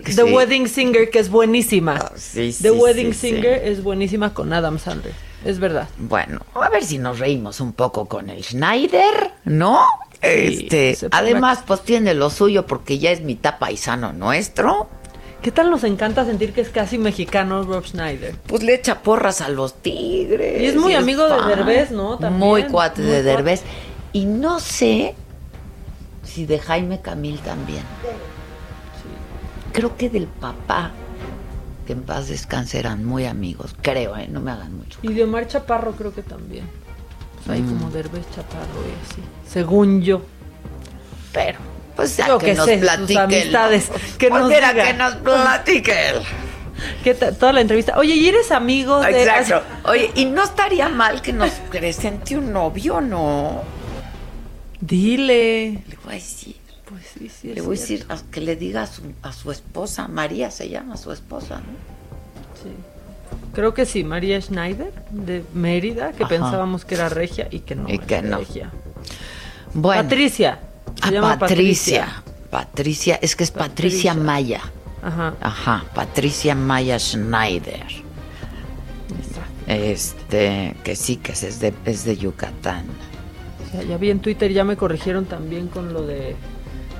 con The. Wedding Singer, que es buenísima. Ah, sí, The Wedding. Singer es buenísima con Adam Sandler. Es verdad. Bueno, a ver si nos reímos un poco con el Schneider, ¿no? Este, además, pues tiene lo suyo porque ya es mitad paisano nuestro. ¿Qué tal nos encanta sentir que es casi mexicano Rob Schneider? Pues le echa porras a los tigres. Y es muy amigo de. Derbez, ¿no? También. Muy cuate Muy de cuate. Derbez. Y no sé si de Jaime Camil también. Creo que del papá, que en paz descanse, eran muy amigos. Creo, ¿eh? No me hagan mucho. Y de Omar Chaparro creo que también. Pues ahí Mm. como Derbez Chaparro y así. Según yo. Pero. Pues ya Yo que nos sé, platique. amistades, que nos diga. que nos platique. él. ¿Qué tal? Toda la entrevista. Oye, ¿y eres amigo de.? Exacto. Oye, y no estaría mal que nos presente un novio, ¿no? Dile. Le voy a decir. Pues sí, sí. Le voy a decir a- que le diga a su, a su esposa, María se llama su esposa, ¿no? Sí. Creo que sí, María Schneider, de Mérida, que Ajá. pensábamos que era regia y que no. Y que no. regia. Bueno. Patricia. Se Ah, llama Patricia. Patricia, es que es Patricia, Patricia. Maya. Ajá. Ajá, Patricia Maya Schneider. Este, que sí, que es de, es de Yucatán. Ya, ya vi en Twitter, ya me corrigieron también con lo de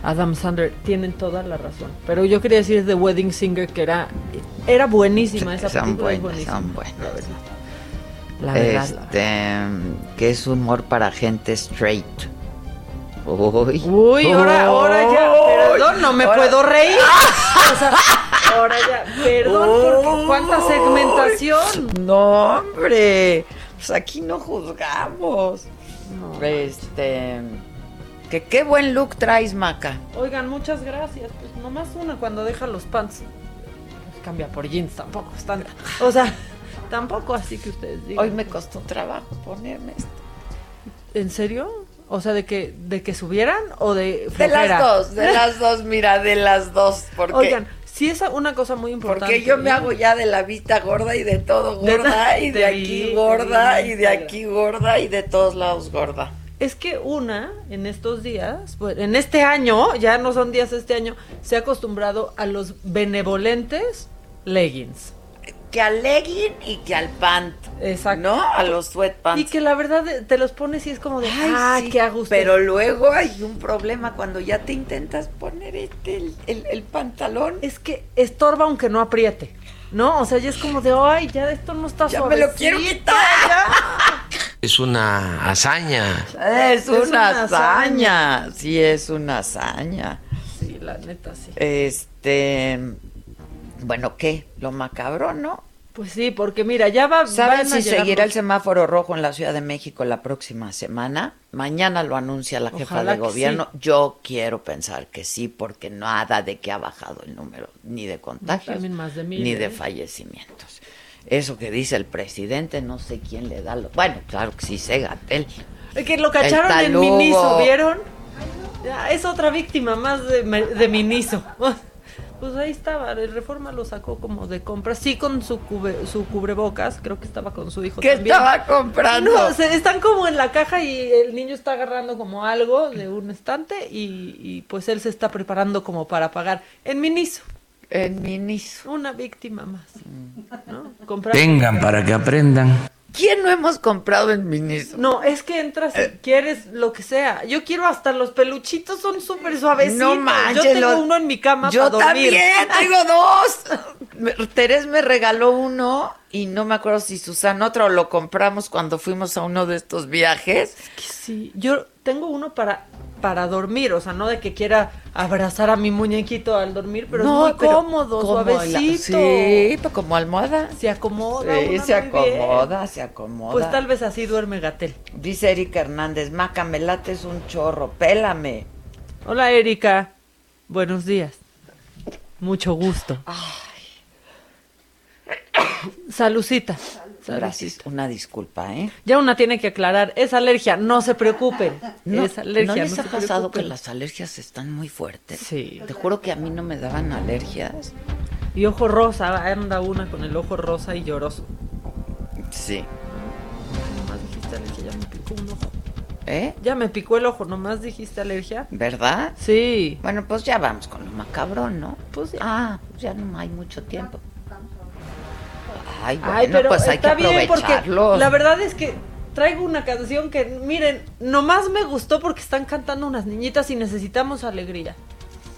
Adam Sandler. Tienen toda la razón. Pero yo quería decir The Wedding Singer, que era, era buenísima esa Son película. es buenísima, son buenas. La verdad. La verdad, la Este, que es humor para gente straight. Uy, Uy, ahora, ahora ya, perdón, no me Ahora- puedo reír. O sea, ahora ya, perdón, por cuánta segmentación. No, hombre. Pues aquí no juzgamos. Este. Que qué buen look traes, Maca. Oigan, muchas gracias. Pues nomás una cuando deja los pants. Pues cambia por jeans, tampoco es tanta. O sea, tampoco así que ustedes digan. Hoy me costó trabajo ponerme esto. ¿En serio? O sea, de que de que subieran o de De las dos, de las dos, mira, de las dos. Porque, Oigan, sí es una cosa muy importante. porque yo me ¿eh? hago ya de la vista gorda y de todo De- gorda, y de aquí vi, gorda, vi, y de aquí gorda, y de todos lados gorda. Es que una, en estos días, pues, en este año, ya no son días este año, se ha acostumbrado a los benevolentes leggings. Que al legging y que al pant. Exacto. ¿No? A los sweatpants. Y que la verdad eh, te los pones y es como de, Ay, ah, sí, qué a gusto. Pero luego hay un problema cuando ya te intentas poner este, el, el- el pantalón. es que estorba aunque no apriete. ¿No? O sea, ya es como de, ay, ya esto no está Ya me lo quiero quitar. ya". Es una hazaña. Es, una, una hazaña. Sí, es una hazaña. Sí, la neta, sí. Este. Bueno, ¿qué? Lo macabro, ¿no? Pues sí, porque mira, ya va. ¿Saben si seguirá el semáforo rojo en la Ciudad de México la próxima semana? Mañana lo anuncia la jefa Ojalá de gobierno. Yo quiero pensar que sí, porque nada de que ha bajado el número ni de contagios También más de mil, ni de ¿eh? fallecimientos. Eso que dice el presidente, no sé quién le da lo. Bueno, claro que sí sé, Gatel. Es que lo cacharon en. Miniso, ¿vieron? Es otra víctima más de, de Miniso. Pues ahí estaba, el Reforma lo sacó como de compra, sí con su, cube- su cubrebocas, creo que estaba con su hijo ¿Qué también. estaba comprando? No, se- están como en la caja y el niño está agarrando como algo de un estante y, y, pues él se está preparando como para pagar en Miniso. En Miniso. Una víctima más. ¿no? Comprar- Vengan para que aprendan. ¿Quién no hemos comprado en Miniso? No, es que entras Eh. y quieres lo que sea. Yo quiero hasta los peluchitos, son súper suavecitos. No manches, Yo tengo uno en mi cama Yo para dormir. también tengo dos. Terés me regaló uno y no me acuerdo si Susana otro lo compramos cuando fuimos a uno de estos viajes. Sí, yo tengo uno para para dormir, o sea, no de que quiera abrazar a mi muñequito al dormir, pero es muy pero cómodo, como la- suavecito. sí, pues como almohada. Se acomoda. Sí, se bien. acomoda, se acomoda. Pues tal vez así duerme Gatel. Dice Erika Hernández, Maca, me lates un chorro, pélame. Hola, Erika. Buenos días. Mucho gusto. Salucita. Gracias, una disculpa, ¿eh? Ya una tiene que aclarar, es alergia, no se preocupen. No, es alergia, ¿no les ha pasado que las alergias están muy fuertes? Sí. Te juro que a mí no me daban alergias. Y ojo rosa, anda una con el ojo rosa y lloroso. Sí. Nomás dijiste alergia, ya me picó un ojo. ¿Eh? Ya me picó el ojo, nomás dijiste alergia. ¿Verdad? Sí. Bueno, pues ya vamos con lo macabrón, ¿no? Pues ya. Ah, pues ya no hay mucho tiempo. Ay, bueno, Ay, pero pues hay está que bien porque la verdad es que traigo una canción que, miren, nomás me gustó porque están cantando unas niñitas y necesitamos alegría.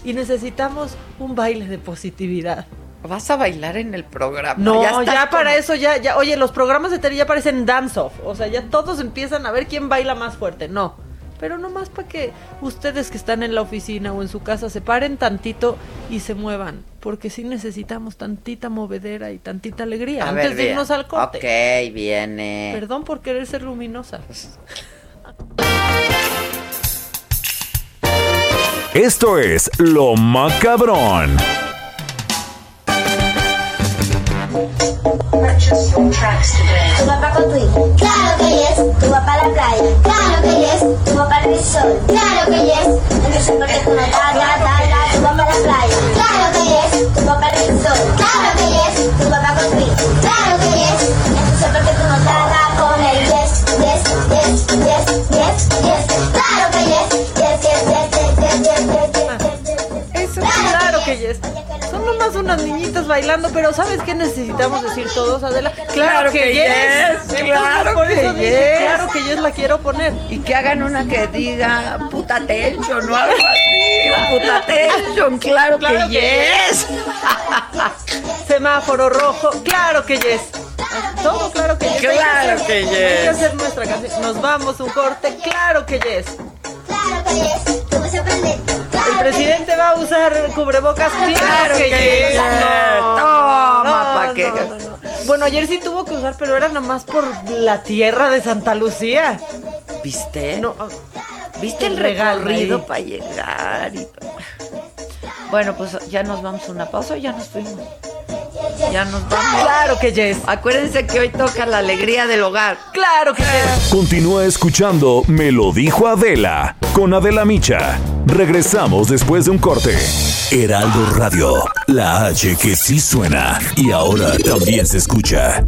Y necesitamos un baile de positividad. ¿Vas a bailar en el programa? No, ya, para como- eso ya, ya, oye, los programas de tele ya parecen dance-off. O sea, ya todos empiezan a ver quién baila más fuerte. No. Pero nomás para que ustedes que están en la oficina o en su casa se paren tantito y se muevan. Porque sí necesitamos tantita movedera y tantita alegría A antes ver, de bien. irnos al corte. Ok, viene. Perdón por querer ser luminosa. Esto es Lo Macabrón. Tu papá con tu hijo. Claro que yes. Tu papá a la playa. Claro que yes. Tu papá el sol. Claro que yes. Entonces porque tú no da, da, da, da, tu papá a la playa. Claro que yes. Tu papá el sol. Claro que yes. Tu papá construir. Claro que yes. Entonces porque tú no da, da, con el yes, yes, yes, yes, yes, yes. Unas niñitas bailando, pero ¿sabes qué necesitamos decir todos, Adela? Claro que yes, claro por que eso dije, yes. claro que yes la quiero poner. Y que hagan una que diga puta tension o algo así. Puta tension, claro, Claro que, que yes. Semáforo rojo, claro que yes. Todo claro que yes. Hay Claro hacer- que Hay yes. que hacer nuestra canción. Nos vamos un corte, claro que yes. Claro que yes. El presidente va a usar cubrebocas, claro, que. No, Toma, pa' que- no, no, no. Bueno, ayer sí tuvo que usar, pero era nada más por la tierra de Santa Lucía. ¿Viste? No, ah, ¿Viste el recorrido para llegar? y- Bueno, pues ya nos vamos a una pausa ya nos fuimos. Ya nos vamos. claro que yes. Acuérdense que hoy toca la alegría del hogar. Claro que yes. Continúa escuchando Me lo dijo Adela con Adela Micha. Regresamos después de un corte. Heraldo Radio, la H que sí suena y ahora también se escucha.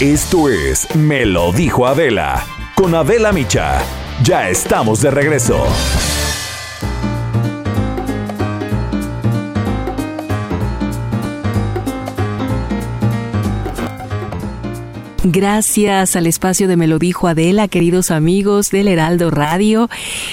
Esto es Me lo dijo Adela con Adela Micha. Ya estamos de regreso. Gracias al espacio de Me lo dijo Adela, queridos amigos del Heraldo Radio.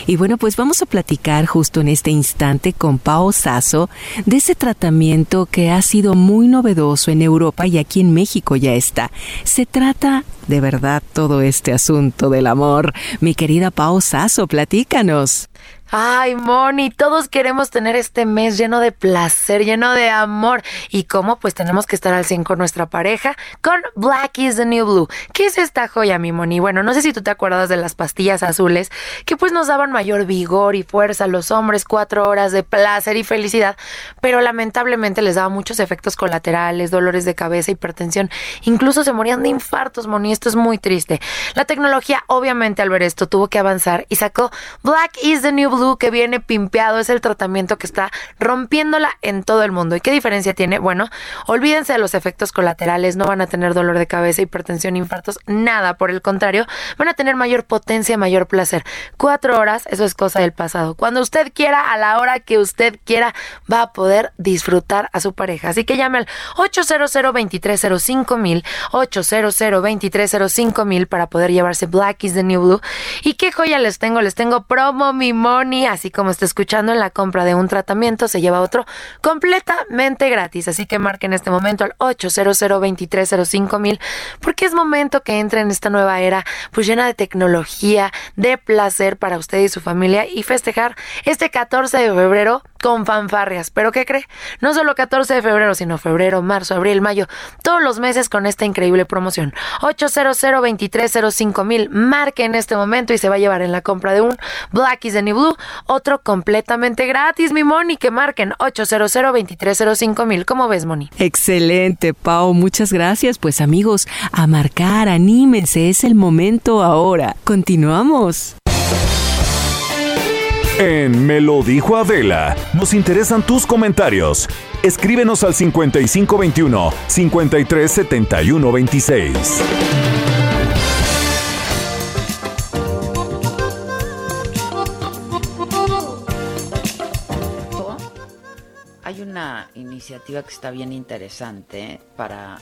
Y bueno, pues vamos a platicar justo en este instante con Pao Sasso de ese tratamiento que ha sido muy novedoso en Europa y aquí en México ya está. Se trata de verdad todo este asunto del amor. Mi querida Pao Sasso, platícanos. Ay, Moni, todos queremos tener este mes lleno de placer, lleno de amor. ¿Y cómo? Pues tenemos que estar al 100 con nuestra pareja con Black is the New Blue. ¿Qué es esta joya, mi Moni? Bueno, no sé si tú te acuerdas de las pastillas azules que pues nos daban mayor vigor y fuerza a los hombres, cuatro horas de placer y felicidad, pero lamentablemente les daba muchos efectos colaterales, dolores de cabeza, hipertensión, incluso se morían de infartos, Moni. Esto es muy triste. La tecnología, obviamente, al ver esto, tuvo que avanzar y sacó Black is the New Blue que viene pimpeado. Es el tratamiento que está rompiéndola en todo el mundo. ¿Y qué diferencia tiene? Bueno, olvídense de los efectos colaterales. No van a tener dolor de cabeza, hipertensión, infartos, nada. Por el contrario, van a tener mayor potencia, mayor placer. Cuatro horas, eso es cosa del pasado. Cuando usted quiera, a la hora que usted quiera, va a poder disfrutar a su pareja. Así que llame al 800 230 mil 800 230 mil para poder llevarse Black is the New Blue. ¿Y qué joya les tengo? Les tengo promo mi money, así como está escuchando en la compra de un tratamiento se lleva otro completamente gratis. Así que marquen en este momento al 800 230 mil porque es momento que entre en esta nueva era pues llena de tecnología, de placer para usted y su familia y festejar este 14 de febrero con fanfarrias. ¿Pero qué cree? No solo 14 de febrero, sino febrero, marzo, abril, mayo, todos los meses con esta increíble promoción. 800 230 mil. Marque en este momento y se va a llevar en la compra de un Black is New Blue otro completamente gratis, mi Moni, que marquen 800 230 mil. ¿Cómo ves, Moni? Excelente, Pau, muchas gracias. Pues amigos, a marcar, anímense, es el momento ahora. Continuamos. En Me lo dijo Adela, nos interesan tus comentarios. Escríbenos al 5521 537126. Una iniciativa que está bien interesante para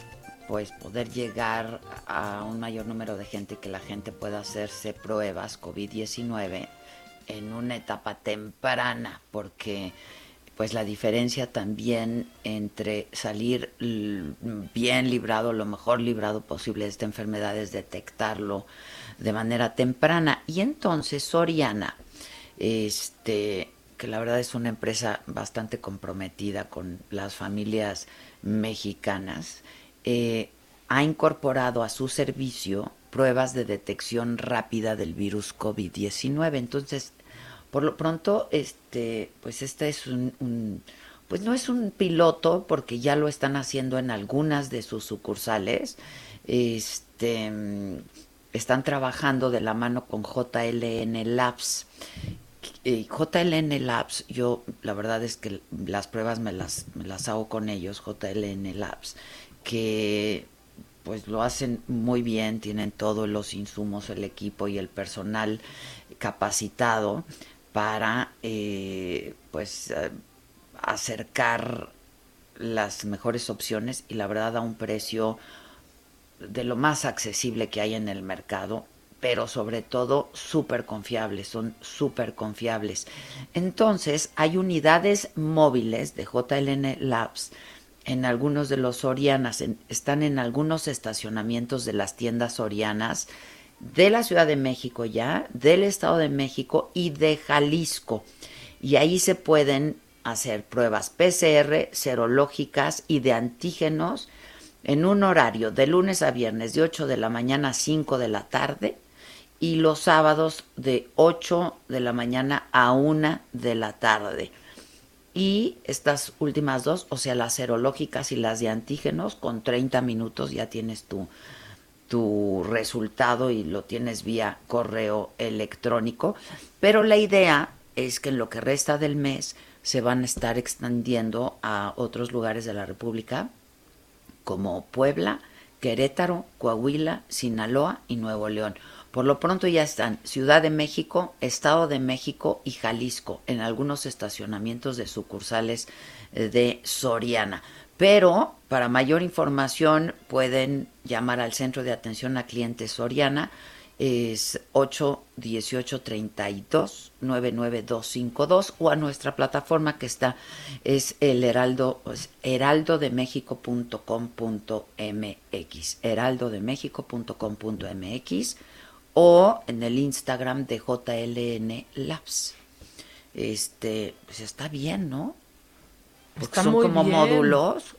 pues poder llegar a un mayor número de gente que la gente pueda hacerse pruebas COVID-19 en una etapa temprana porque pues la diferencia también entre salir bien librado, lo mejor librado posible de esta enfermedad es detectarlo de manera temprana. Y entonces Soriana, este, que la verdad es una empresa bastante comprometida con las familias mexicanas, eh, ha incorporado a su servicio pruebas de detección rápida del virus COVID-19. Entonces, por lo pronto, este, pues este es un, un- pues no es un piloto porque ya lo están haciendo en algunas de sus sucursales. Este, están trabajando de la mano con JLN Labs. Eh, JLN Labs, yo la verdad es que las pruebas me las, me las hago con ellos, JLN Labs, que pues lo hacen muy bien, tienen todos los insumos, el equipo y el personal capacitado para eh, pues eh, acercar las mejores opciones y la verdad a un precio de lo más accesible que hay en el mercado, pero sobre todo súper confiables, son súper confiables. Entonces, hay unidades móviles de JLN Labs en algunos de los Sorianas, están en algunos estacionamientos de las tiendas Sorianas de la Ciudad de México ya, del Estado de México y de Jalisco. Y ahí se pueden hacer pruebas PCR, serológicas y de antígenos en un horario de lunes a viernes de 8 de la mañana a 5 de la tarde y los sábados de 8 de la mañana a 1 de la tarde. Y estas últimas dos, o sea, las serológicas y las de antígenos, con 30 minutos ya tienes tu, tu resultado y lo tienes vía correo electrónico. Pero la idea es que en lo que resta del mes se van a estar extendiendo a otros lugares de la República, como Puebla, Querétaro, Coahuila, Sinaloa y Nuevo León. Por lo pronto ya están Ciudad de México, Estado de México y Jalisco en algunos estacionamientos de sucursales eh, de Soriana. Pero para mayor información pueden llamar al Centro de Atención a Clientes Soriana es 818 32 99252 o a nuestra plataforma que está es el heraldo pues, heraldodemexico.com.mx heraldodemexico.com.mx o en el Instagram de JLN Labs. Este, pues está bien, ¿no? Porque son como módulos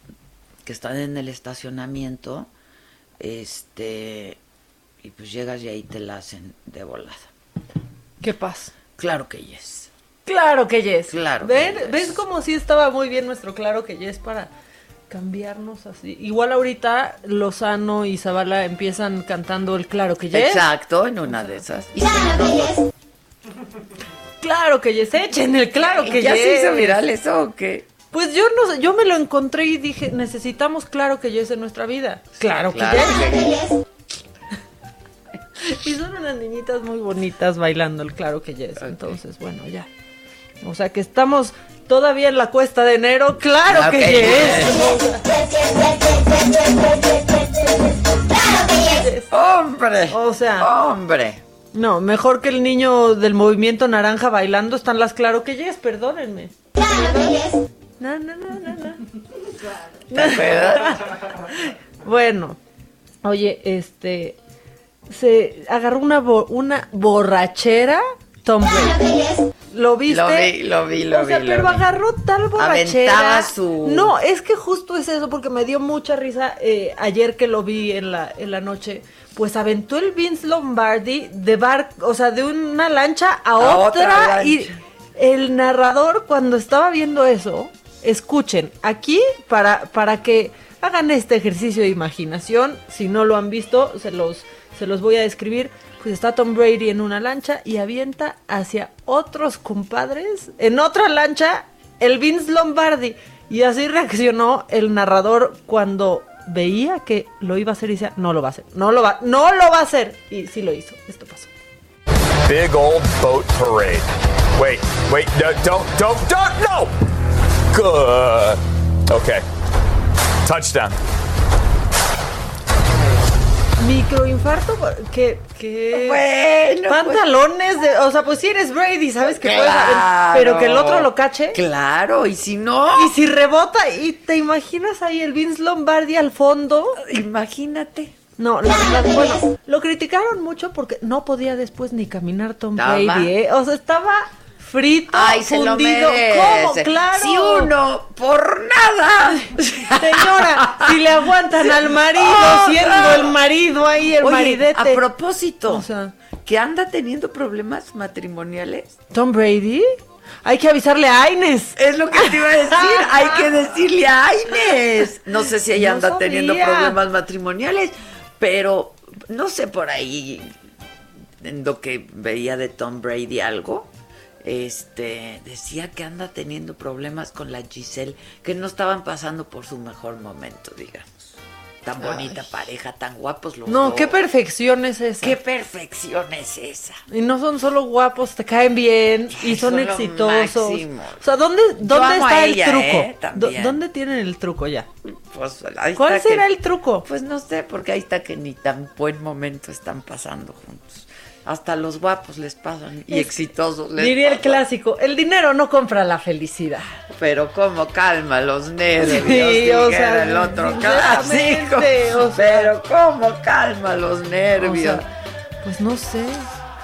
que están en el estacionamiento. Este, y pues llegas y ahí te la hacen de volada. ¿Qué pasa? Claro que yes. Claro que yes. Claro. ¿Ven? ¿Ves como si estaba muy bien nuestro claro que yes para cambiarnos así? Igual ahorita Lozano y Zavala empiezan cantando el claro que yes. Exacto, en una de esas. Claro que yes. Claro que yes, echen el claro que ¿Ya yes. se hizo viral eso o qué? Pues yo no sé, yo me lo encontré y dije, necesitamos claro que yes en nuestra vida. Claro que Claro yes. que yes. Y son unas niñitas muy bonitas bailando el claro que yes. Entonces, bueno, ya. O sea que estamos todavía en la cuesta de enero. Claro, Claro que, que yes. ¡Hombre! O sea, ¡Hombre! no, mejor que el niño del movimiento naranja bailando están las claro que yes, perdónenme. No, no, no, no, no. ¿Te acuerdas? Bueno, oye, este se agarró una bo- una borrachera ¿Lo viste? Lo vi, lo vi, lo o sea, vi, lo pero vi. agarró tal borrachera. Aventaba su- No, es que justo es eso, porque me dio mucha risa eh, ayer que lo vi en la, en la noche. Pues aventó el Vince Lombardi de bar, o sea, de una lancha a, A otra, otra lancha. y el narrador cuando estaba viendo eso, escuchen, aquí para, para que hagan este ejercicio de imaginación, si no lo han visto, se los, se los voy a describir. Pues está Tom Brady en una lancha y avienta hacia otros compadres en otra lancha el Vince Lombardi. Y así reaccionó el narrador cuando veía que lo iba a hacer y decía, no lo va a hacer, no lo va, no lo va a hacer. Y sí lo hizo, esto pasó. Big old boat parade. Wait, wait, no, don't, don't, don't, no! Good. Okay. Touchdown. Microinfarto, que, que Bueno, pantalones de, o sea, pues si eres Brady, sabes que puedes, pero que el otro lo cache. Claro, y si no, Y si rebota y te imaginas ahí el Vince Lombardi al fondo. imagínate. No, la verdad, bueno, lo criticaron mucho porque no podía después ni caminar Tom Brady, ¿eh? O sea, estaba frito, Ay, se lo fundido. merece. ¿Cómo? Claro. Si uno, por nada. Señora, si le aguantan al marido, Oh, siendo no. el marido ahí, el Oye, maridete. a propósito, O sea, que anda teniendo problemas matrimoniales. Tom Brady, hay que avisarle a Aines. Es lo que te iba a decir, hay que decirle a Aines. No sé si ella No anda sabía. teniendo problemas matrimoniales, pero no sé por ahí en lo que veía de Tom Brady algo. Este decía que anda teniendo problemas con la Giselle, que no estaban pasando por su mejor momento, digamos. Tan bonita pareja, tan guapos los No, dos. qué perfección es esa. ¿Qué perfección es esa? Y no son solo guapos, te caen bien y son, exitosos. O sea, ¿dónde, dónde está ella, el truco? ¿eh? También. ¿Dó- ¿Dónde tienen el truco ya? Pues, ahí ¿Cuál será que- el truco? Pues no sé, porque ahí está que ni tan buen momento están pasando juntos. Hasta los guapos les pasan y Es- exitosos les Diría el clásico, el dinero no compra la felicidad. Pero cómo calma los nervios, Sí, o dijera sea, el otro clásico. o sea. Pero cómo calma los nervios. O sea, pues no sé.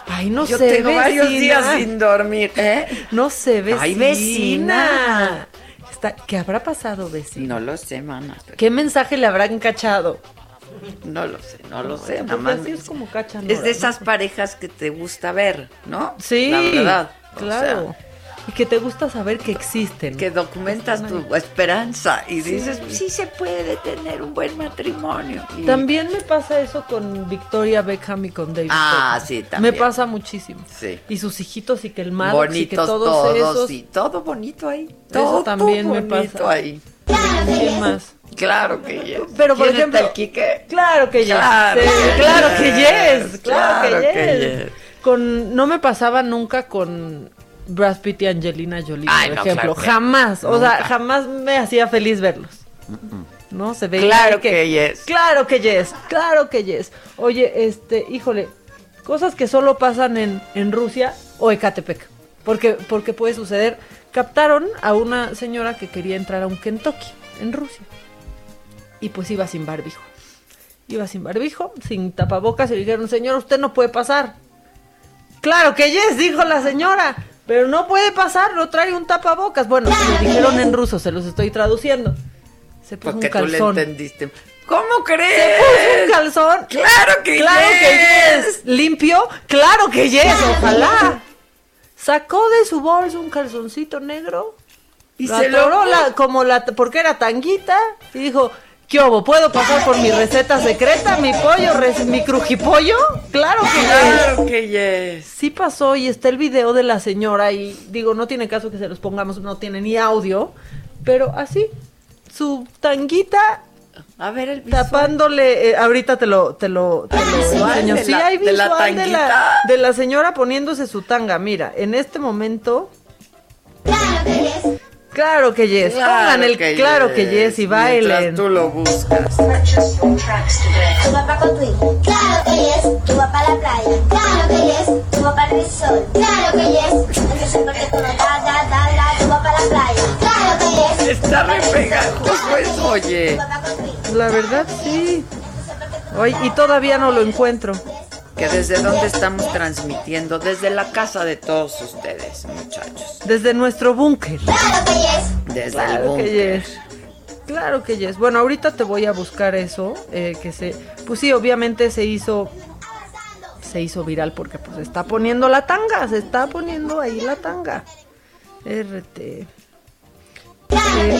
Ay, no Yo sé, tengo varios días sin dormir, ¿eh? No sé, vecina. Ay, vecina. Está- ¿Qué habrá pasado, vecina? No lo sé, mana. pero ¿Qué mensaje le habrán cachado? No lo sé, no lo sé. Nada más así es como es de esas parejas que te gusta ver, ¿no? Sí, La verdad. o claro. sea, y que te gusta saber que existen. que documentas tu esperanza y dices, sí se puede tener un buen matrimonio. Y- También me pasa eso con Victoria Beckham y con David Ah, Beckham. sí, también. Me pasa muchísimo. Sí. Y sus hijitos y que el Maddox y que Bonitos todos, todos, esos. y todo bonito ahí. Eso Todo también me bonito pasa. ahí. ¿Qué más? Claro que yes. Pero por ¿Quién ejemplo, está el Quique? Claro que yes. Claro Sí, que claro yes. que yes. Claro, Claro que, que yes. yes. Con no me pasaba nunca con Brad Pitt y Angelina Jolie, Ay, por no, ejemplo, claro que- jamás, o sea, jamás me hacía feliz verlos. ¿No? Se veía Claro que yes. Claro que yes. Claro que yes. Oye, este, híjole, cosas que solo pasan en, en Rusia o Ecatepec. Porque, porque puede suceder. Captaron a una señora que quería entrar a un Kentucky en Rusia. Y pues iba sin barbijo. Iba sin barbijo, sin tapabocas y le dijeron, señor, usted no puede pasar. Claro que yes, dijo la señora. Pero no puede pasar, no trae un tapabocas. Bueno, se lo dijeron en ruso, se los estoy traduciendo. Se puso Porque un tú le calzón. entendiste. ¿Cómo Se crees? puso un calzón. Claro que Claro yes. que yes. Limpio. Claro que yes. Ojalá. Sacó de su bolsa un calzoncito negro. Y lo se lo atoró puso. la- como la porque era tanguita y dijo, ¿qué hubo? ¿Puedo pasar por mi receta secreta? ¿Mi pollo? res- ¿Mi crujipollo? Claro que yes. Claro que yes. Sí pasó y está el video de la señora y digo, no tiene caso que se los pongamos, no tiene ni audio, pero así, su tanguita A ver el visual. tapándole, eh, ahorita te lo, te lo, te lo visual enseño. de Sí, la- hay de la visual de la, de la señora poniéndose su tanga. Mira, en este momento, Claro que yes. Claro que yes, pongan el claro que yes y Mientras bailen. tú lo buscas. Tu papá con tu hijo. Claro que yes. Tu papá a la playa. Claro que yes. Tu papá al resort. Claro que yes. Entonces porque tú no da, da, da, da. Tu papá a la playa. Claro que yes. Está re pegajoso eso, oye. La verdad, sí. Hoy, y todavía no lo encuentro. Que desde dónde estamos transmitiendo, desde la casa de todos ustedes, muchachos. Desde nuestro búnker. Claro que yes. Desde el Claro que búnker. yes. Claro que yes. Bueno, ahorita te voy a buscar eso, eh, que se, pues sí, obviamente se hizo, se hizo viral porque pues se está poniendo la tanga, se está poniendo ahí la tanga. RT. Eh,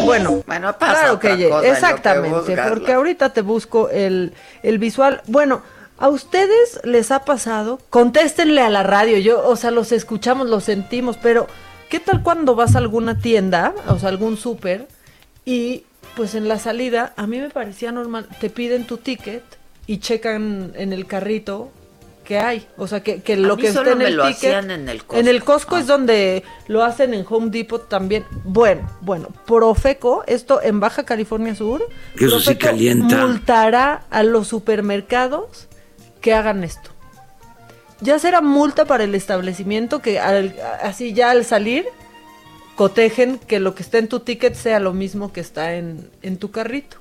bueno, Bueno, pasa claro que yes, que exactamente, porque ahorita te busco el, el visual. Bueno, ¿a ustedes les ha pasado? Contéstenle a la radio, yo, o sea, los escuchamos, los sentimos, pero ¿qué tal cuando vas a alguna tienda, o sea, algún súper, y pues en la salida, a mí me parecía normal, te piden tu ticket y checan en el carrito que hay, o sea, que, que lo mí que solo en me el lo ticket. hacían en el Costco. En el Costco Ah. es donde lo hacen en Home Depot también. Bueno, bueno, Profeco, esto en Baja California Sur, Que eso sí Profeco calienta. multará a los supermercados que hagan esto. Ya será multa para el establecimiento que al- así ya al salir cotejen que lo que está en tu ticket sea lo mismo que está en, en tu carrito.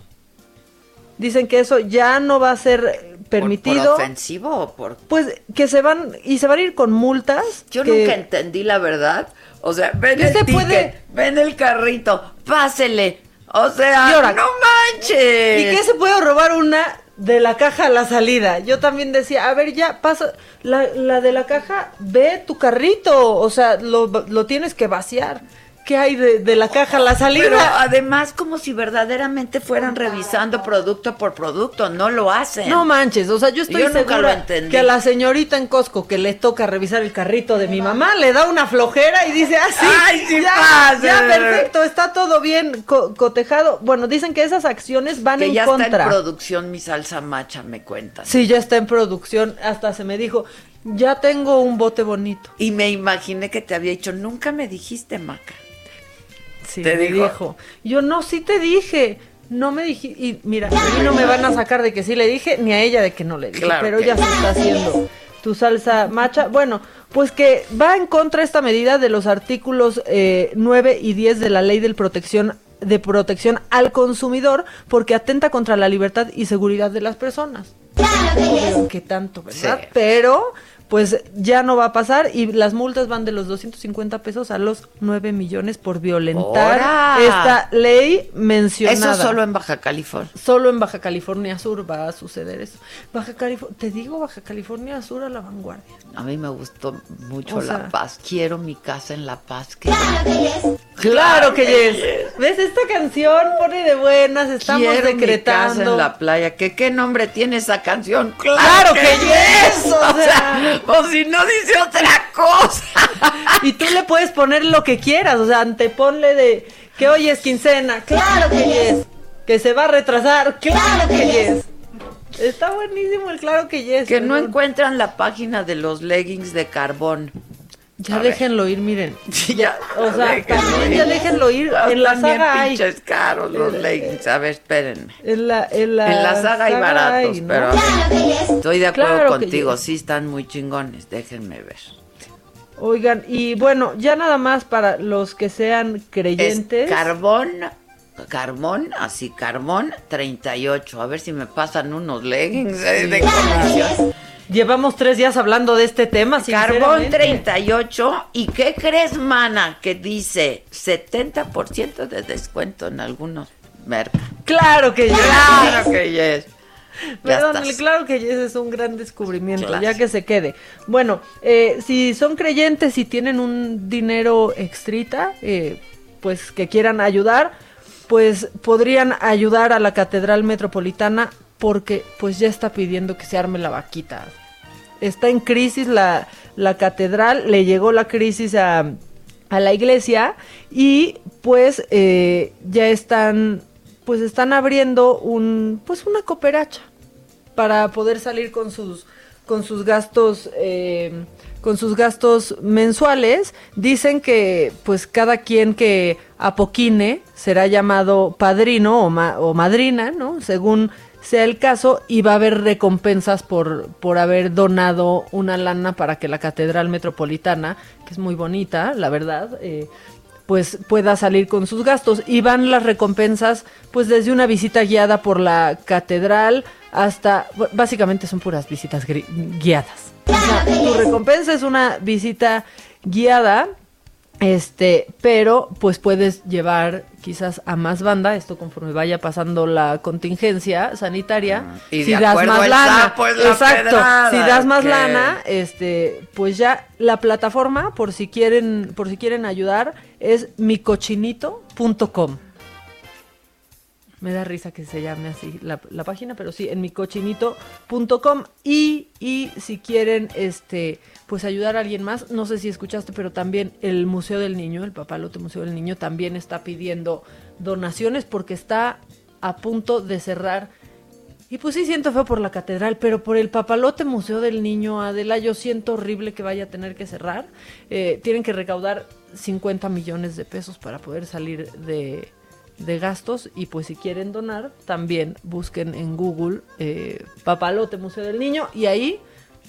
Dicen que eso ya no va a ser ¿Por- permitido. ¿Por, ofensivo o por.? Pues que se van y se van a ir con multas. Yo que- nunca entendí la verdad. O sea, ven ¿Qué el se ticket, puede? ven el carrito, pásele. O sea, ahora- no manches. ¿Y qué se puede robar una de la caja a la salida? Yo también decía, a ver, ya pasa, la, la de la caja, ve tu carrito, o sea, lo, lo tienes que vaciar. Qué hay de, de la caja a la salida. Pero además como si verdaderamente fueran revisando producto por producto, no lo hacen. No manches, o sea, yo estoy Yo nunca segura lo entendí. que a la señorita en Costco que le toca revisar el carrito de mi mamá le da una flojera y dice, ah, sí, Ay, sí ya, pasa. ya, perfecto, está todo bien co- cotejado. Bueno, dicen que esas acciones van que en ya contra. está en producción mi salsa macha, me cuentan. Sí, ya está en producción, hasta se me dijo, ya tengo un bote bonito. Y me imaginé que te había dicho, nunca me dijiste, Maca. Sí, ¿Te dijo? dijo. Yo no, sí te dije. No me dije, y mira, a mí no me van a sacar de que sí le dije, ni a ella de que no le dije, Claro pero no. se está haciendo tu salsa macha. Bueno, pues que va en contra esta medida de los artículos eh, 9 y 10 de la ley del protección de protección al consumidor porque atenta contra la libertad y seguridad de las personas. Que tanto, ¿verdad? Sí. Pero pues ya no va a pasar y las multas van de los 250 pesos a los 9 millones por violentar esta ley mencionada. Eso solo en Baja California. Solo en Baja California Sur va a suceder eso. Baja California, te digo Baja California Sur a la vanguardia. A mí me gustó mucho O La sea- Paz. Quiero mi casa en La Paz. que- Claro que yes. ¿Ves esta canción? Pone de buenas, estamos Quiero mi casa decretando. en la playa. ¿Qué, ¿Qué nombre tiene esa canción? ¡Claro que yes! O O sea- o si no dice otra cosa. Y tú le puedes poner lo que quieras, o sea, anteponle de que hoy es quincena, claro que yes. Que se va a retrasar, claro que yes. Está buenísimo el claro que yes. Que no encuentran la página de los leggings de carbón. Ya A ver. déjenlo ir, miren. ya, O sea, déjenlo también ir. ya déjenlo ir. Ah, En la saga hay. pinches caros los leggings. A ver, espérenme. En la, en la, en la saga hay baratos, hay, ¿no? pero estoy de acuerdo Claro contigo. Sí están muy chingones. Déjenme ver. Oigan, y bueno, ya nada más para los que sean Es creyentes. carbón, carbón, así, carbón 38. A ver si me pasan unos leggings eh, de comisión. Llevamos tres días hablando de este tema. Carbón sinceramente. 38. ¿Y qué crees, mana? Que dice 70% de descuento en algunos mercados. Claro que yes. Claro que yes. Perdón, claro que yes es un gran descubrimiento, Claro. ya que se quede. Bueno, eh, si son creyentes y tienen un dinero extrita, eh, pues que quieran ayudar, pues podrían ayudar a la Catedral Metropolitana porque pues ya está pidiendo que se arme la vaquita. Está en crisis la, la catedral, le llegó la crisis a, a la iglesia y pues eh, ya están pues están abriendo un pues una cooperacha para poder salir con sus con sus gastos eh, con sus gastos mensuales dicen que pues cada quien que apoquine será llamado padrino o, o madrina no según sea el caso y va a haber recompensas por por haber donado una lana para que la catedral metropolitana que es muy bonita la verdad eh, pues pueda salir con sus gastos y van las recompensas pues desde una visita guiada por la catedral hasta básicamente son puras visitas guiadas. O sea, tu recompensa es una visita guiada este, pero pues puedes llevar quizás a más banda, esto conforme vaya pasando la contingencia sanitaria. Y de acuerdo el sapo es la exacto, pedrada, si das más lana, este, pues ya la plataforma, por si quieren, por si quieren ayudar, es micochinito.com. Me da risa que se llame así la, la página, pero sí, en micochinito.com. Y, y si quieren este pues ayudar a alguien más, no sé si escuchaste, pero también el Museo del Niño, el Papalote Museo del Niño, también está pidiendo donaciones porque está a punto de cerrar. Y pues sí siento feo por la catedral, pero por el Papalote Museo del Niño, Adela, yo siento horrible que vaya a tener que cerrar. Eh, tienen que recaudar 50 millones de pesos para poder salir de, de gastos y pues si quieren donar también busquen en Google eh, Papalote Museo del Niño y ahí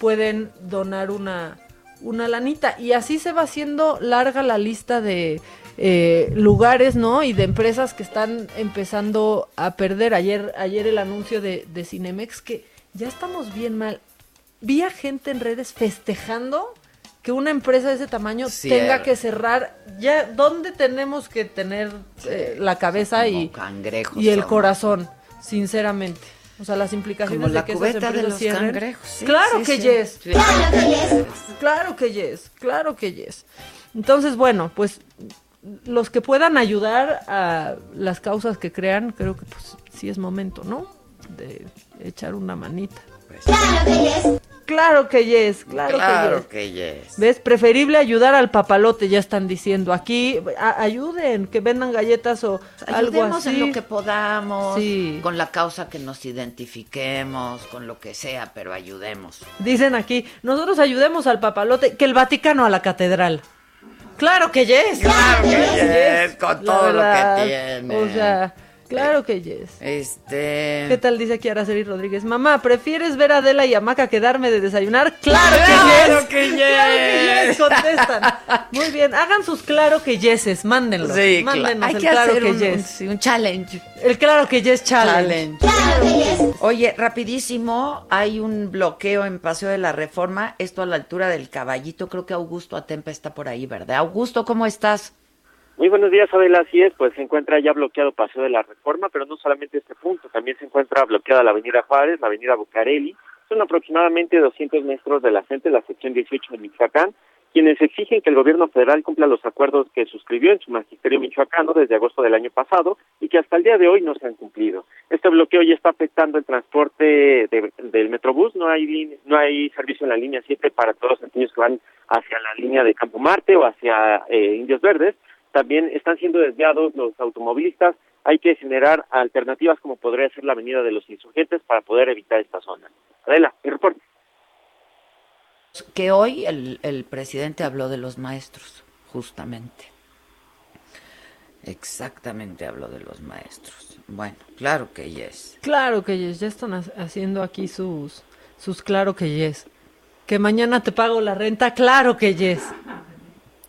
pueden donar una, una lanita. Y así se va haciendo larga la lista de eh, lugares no y de empresas que están empezando a perder. Ayer ayer el anuncio de, de Cinemex que ya estamos bien mal. Vi a gente en redes festejando que una empresa de ese tamaño tenga que cerrar. Ya dónde tenemos que tener eh, la cabeza y, Como cangrejos y el somos. corazón sinceramente o sea las implicaciones Como la de que esas cubeta de empresas los cierren. cangrejos, sí, claro sí, que sí. yes claro que yes claro que yes claro que yes entonces bueno pues los que puedan ayudar a las causas que crean, creo que pues sí es momento, ¿no? De echar una manita. Claro que yes, claro, Claro que yes. que yes. ¿Ves? Preferible ayudar al papalote, ya están diciendo aquí. a- ayuden, que vendan galletas o algo Ayudemos así. en lo que podamos, Sí. con la causa que nos identifiquemos, con lo que sea, pero ayudemos. Dicen aquí, nosotros ayudemos al papalote, que el Vaticano a la catedral. Claro que yes. Claro que yes, con La todo lo que tiene. O sea, claro que yes. Este. ¿Qué tal dice aquí Araceli Rodríguez? Mamá, ¿prefieres ver a Adela y a Maca que darme de desayunar? ¡Claro que ¡Claro yes! que yes! ¡Claro que yes! Contestan. Muy bien, hagan sus claro que yeses, mándenlos. Sí, Mándenos hay el que claro hacer que un, yes. un- sí, un challenge. El claro que yes challenge. Challenge. Oye, rapidísimo, hay un bloqueo en Paseo de la Reforma, esto a la altura del caballito, creo que Augusto Atempa está por ahí, ¿verdad? Augusto, ¿cómo estás? Muy buenos días, Adela. Así es, pues se encuentra ya bloqueado Paseo de la Reforma, pero no solamente este punto, también se encuentra bloqueada la Avenida Juárez, la Avenida Bucareli. Son aproximadamente 200 metros de la gente, la sección 18 de Michoacán, quienes exigen que el gobierno federal cumpla los acuerdos que suscribió en su magisterio michoacano desde agosto del año pasado y que hasta el día de hoy no se han cumplido. Este bloqueo ya está afectando el transporte de- del Metrobús, no hay no hay servicio en la línea 7 para todos los niños que van hacia la línea de Campo Marte o hacia eh, Indios Verdes. También están siendo desviados los automovilistas. Hay que generar alternativas como podría ser la Avenida de los Insurgentes para poder evitar esta zona. Adela, mi reporte. Que hoy el, el presidente habló de los maestros, justamente. Exactamente habló de los maestros. Bueno, claro que yes. Claro que yes, ya están ha- haciendo aquí sus, sus claro que yes. Que mañana te pago la renta, claro que yes.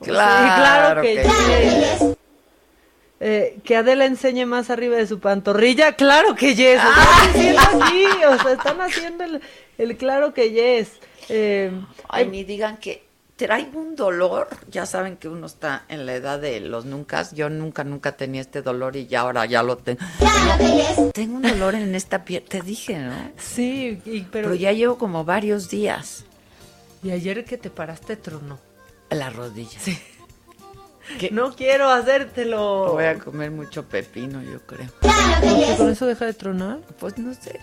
Sí, Claro que yes. Eh, que Adela enseñe más arriba de su pantorrilla, claro que yes. Están Ah. haciendo aquí, o sea, están haciendo el, el claro que yes. Eh, Ay, ni digan que traigo un dolor. Ya saben que uno está en la edad de los nunca. Yo nunca, nunca tenía este dolor y ya ahora ya lo tengo. No, tengo un dolor en esta piel. Te dije, ¿no? sí, y- pero, Pero ya llevo como varios días. y ayer que te paraste tronó. La rodilla. Sí. No quiero hacértelo. Voy a comer mucho pepino, yo creo. ¿Por qué con eso deja de tronar? Pues no sé.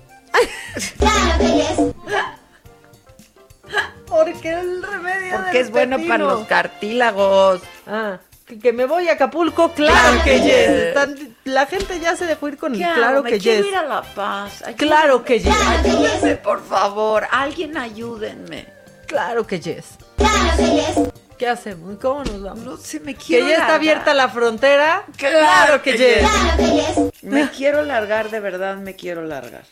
Porque el remedio Porque del es bueno para los cartílagos. Ah, que, que me voy a Acapulco, claro, Claro que que yes. yes. Están- la gente ya se dejó ir con el ¿Qué hago? claro Me que quiero yes. ir a La Paz. Ayúdenme. Claro que yes. Ayúdenme, por favor. Alguien ayúdenme. Claro que yes. ¿Qué hacemos? ¿Cómo nos vamos? No sé, me Que quiero ya está abierta la frontera. Claro que yes. Me quiero largar, de verdad me quiero largar.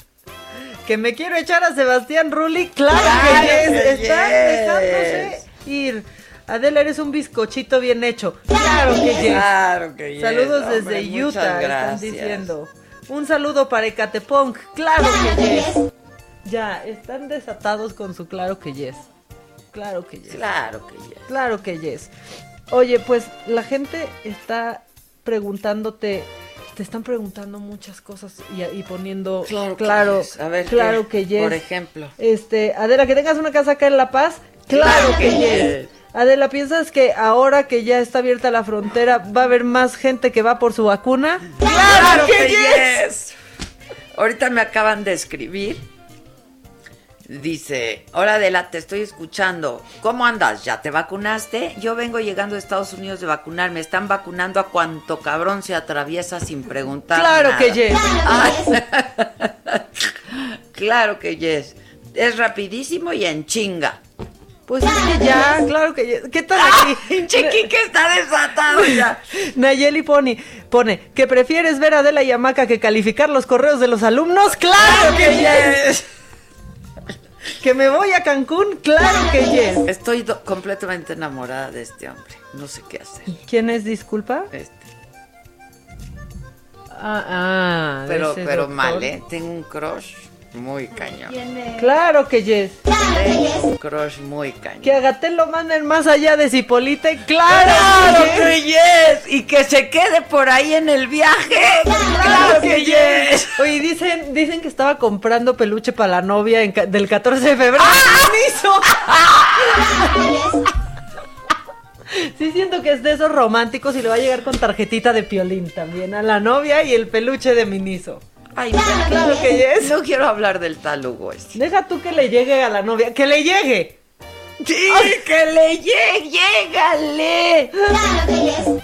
Que me quiero echar a Sebastián Rulli. Claro, Claro que yes. que Están yes. dejándose ir. Adela, eres un bizcochito bien hecho. Claro que yes. Claro que yes, Saludos hombre, desde Utah, están gracias. diciendo. Un saludo para Ecatepunk. Claro que yes. Ya, están desatados con su claro que yes. Claro que yes. Claro que yes. Claro que yes. Oye, pues la gente está preguntándote, te están preguntando muchas cosas y, y poniendo Claro claro, que yes. A ver, claro que yes. Por ejemplo. Este, Adela, que tengas una casa acá en La Paz. Claro, Claro que yes. Adela, ¿piensas que ahora que ya está abierta la frontera va a haber más gente que va por su vacuna? ¡Claro que yes! Ahorita me acaban de escribir. Dice, hola Adela, te estoy escuchando. ¿Cómo andas? ¿Ya te vacunaste? Yo vengo llegando a Estados Unidos de vacunar. Me están vacunando a cuanto cabrón se atraviesa sin preguntar. Claro nada. que yes. Claro que yes. Es rapidísimo y en chinga. Pues es que ya, claro que yes. ¿Qué tal aquí? Chiqui que está desatado ya. Nayeli pone, pone, ¿que prefieres ver a Adela y que calificar los correos de los alumnos? ¡Claro que yes! ¿Que me voy a Cancún? ¡Claro que yes! Estoy completamente enamorada de este hombre. No sé qué hacer. ¿Quién es, disculpa? Este. Ah, ah, Pero, pero doctor. mal, ¿eh? Tengo un crush muy cañón. Claro que yes. Tengo un crush muy cañón. Que a Gatel lo manden más allá de Cipolite. ¡Claro ¡Claro que yes! Y que se quede por ahí en el viaje. ¡Claro que yes! Oye, dicen, dicen que estaba comprando peluche para la novia en ca- del 14 de febrero. ¡Ah! Sí siento que es de esos románticos y le va a llegar con tarjetita de piolín también a la novia y el peluche de Miniso. Ay, mira, Claro que yes. No quiero hablar del talugo este. Deja tú que le llegue a la novia, que le llegue. Sí, que le llegue, llégale. Claro que yes.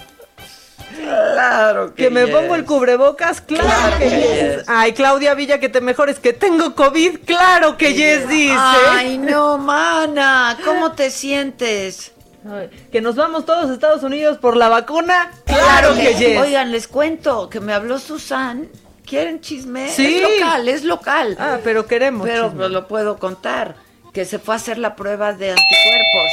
Claro que Que me yes. pongo el cubrebocas, claro, Claro que, que yes. yes. Ay, Claudia Villa, que te mejores, que tengo COVID, claro que yes, dice. Ay, no, mana, ¿cómo te sientes? Ay, que nos vamos todos a Estados Unidos por la vacuna, claro que yes. Oigan, les cuento que me habló Susan. ¿Quieren chisme? Sí. Es local, es local. Ah, pero queremos. Pero chisme. lo puedo contar. Que se fue a hacer la prueba de anticuerpos.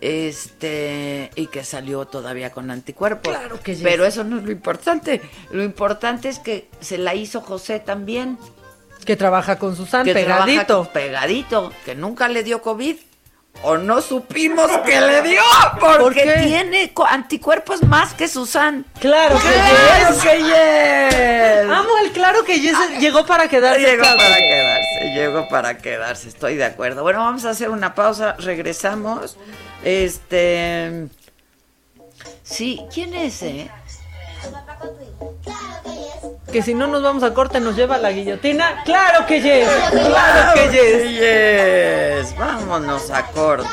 Este, y que salió todavía con anticuerpos. Claro que sí. Pero eso no es lo importante. Lo importante es que se la hizo José también. que trabaja con Susan, que trabaja pegadito. con- pegadito. Que nunca le dio COVID. O no supimos que le dio. Porque ¿Por qué? tiene anticuerpos más que Susan. Claro que ¡Claro yes. que yes! Amo el claro que yes llegó para quedarse. Llegó claro para quedarse, llegó para quedarse, estoy de acuerdo. Bueno, vamos a hacer una pausa, regresamos. Este. Sí, ¿quién es, eh? Que si no nos vamos a corte nos lleva a la guillotina. Claro que yes. Claro que yes. yes. Vámonos a corte.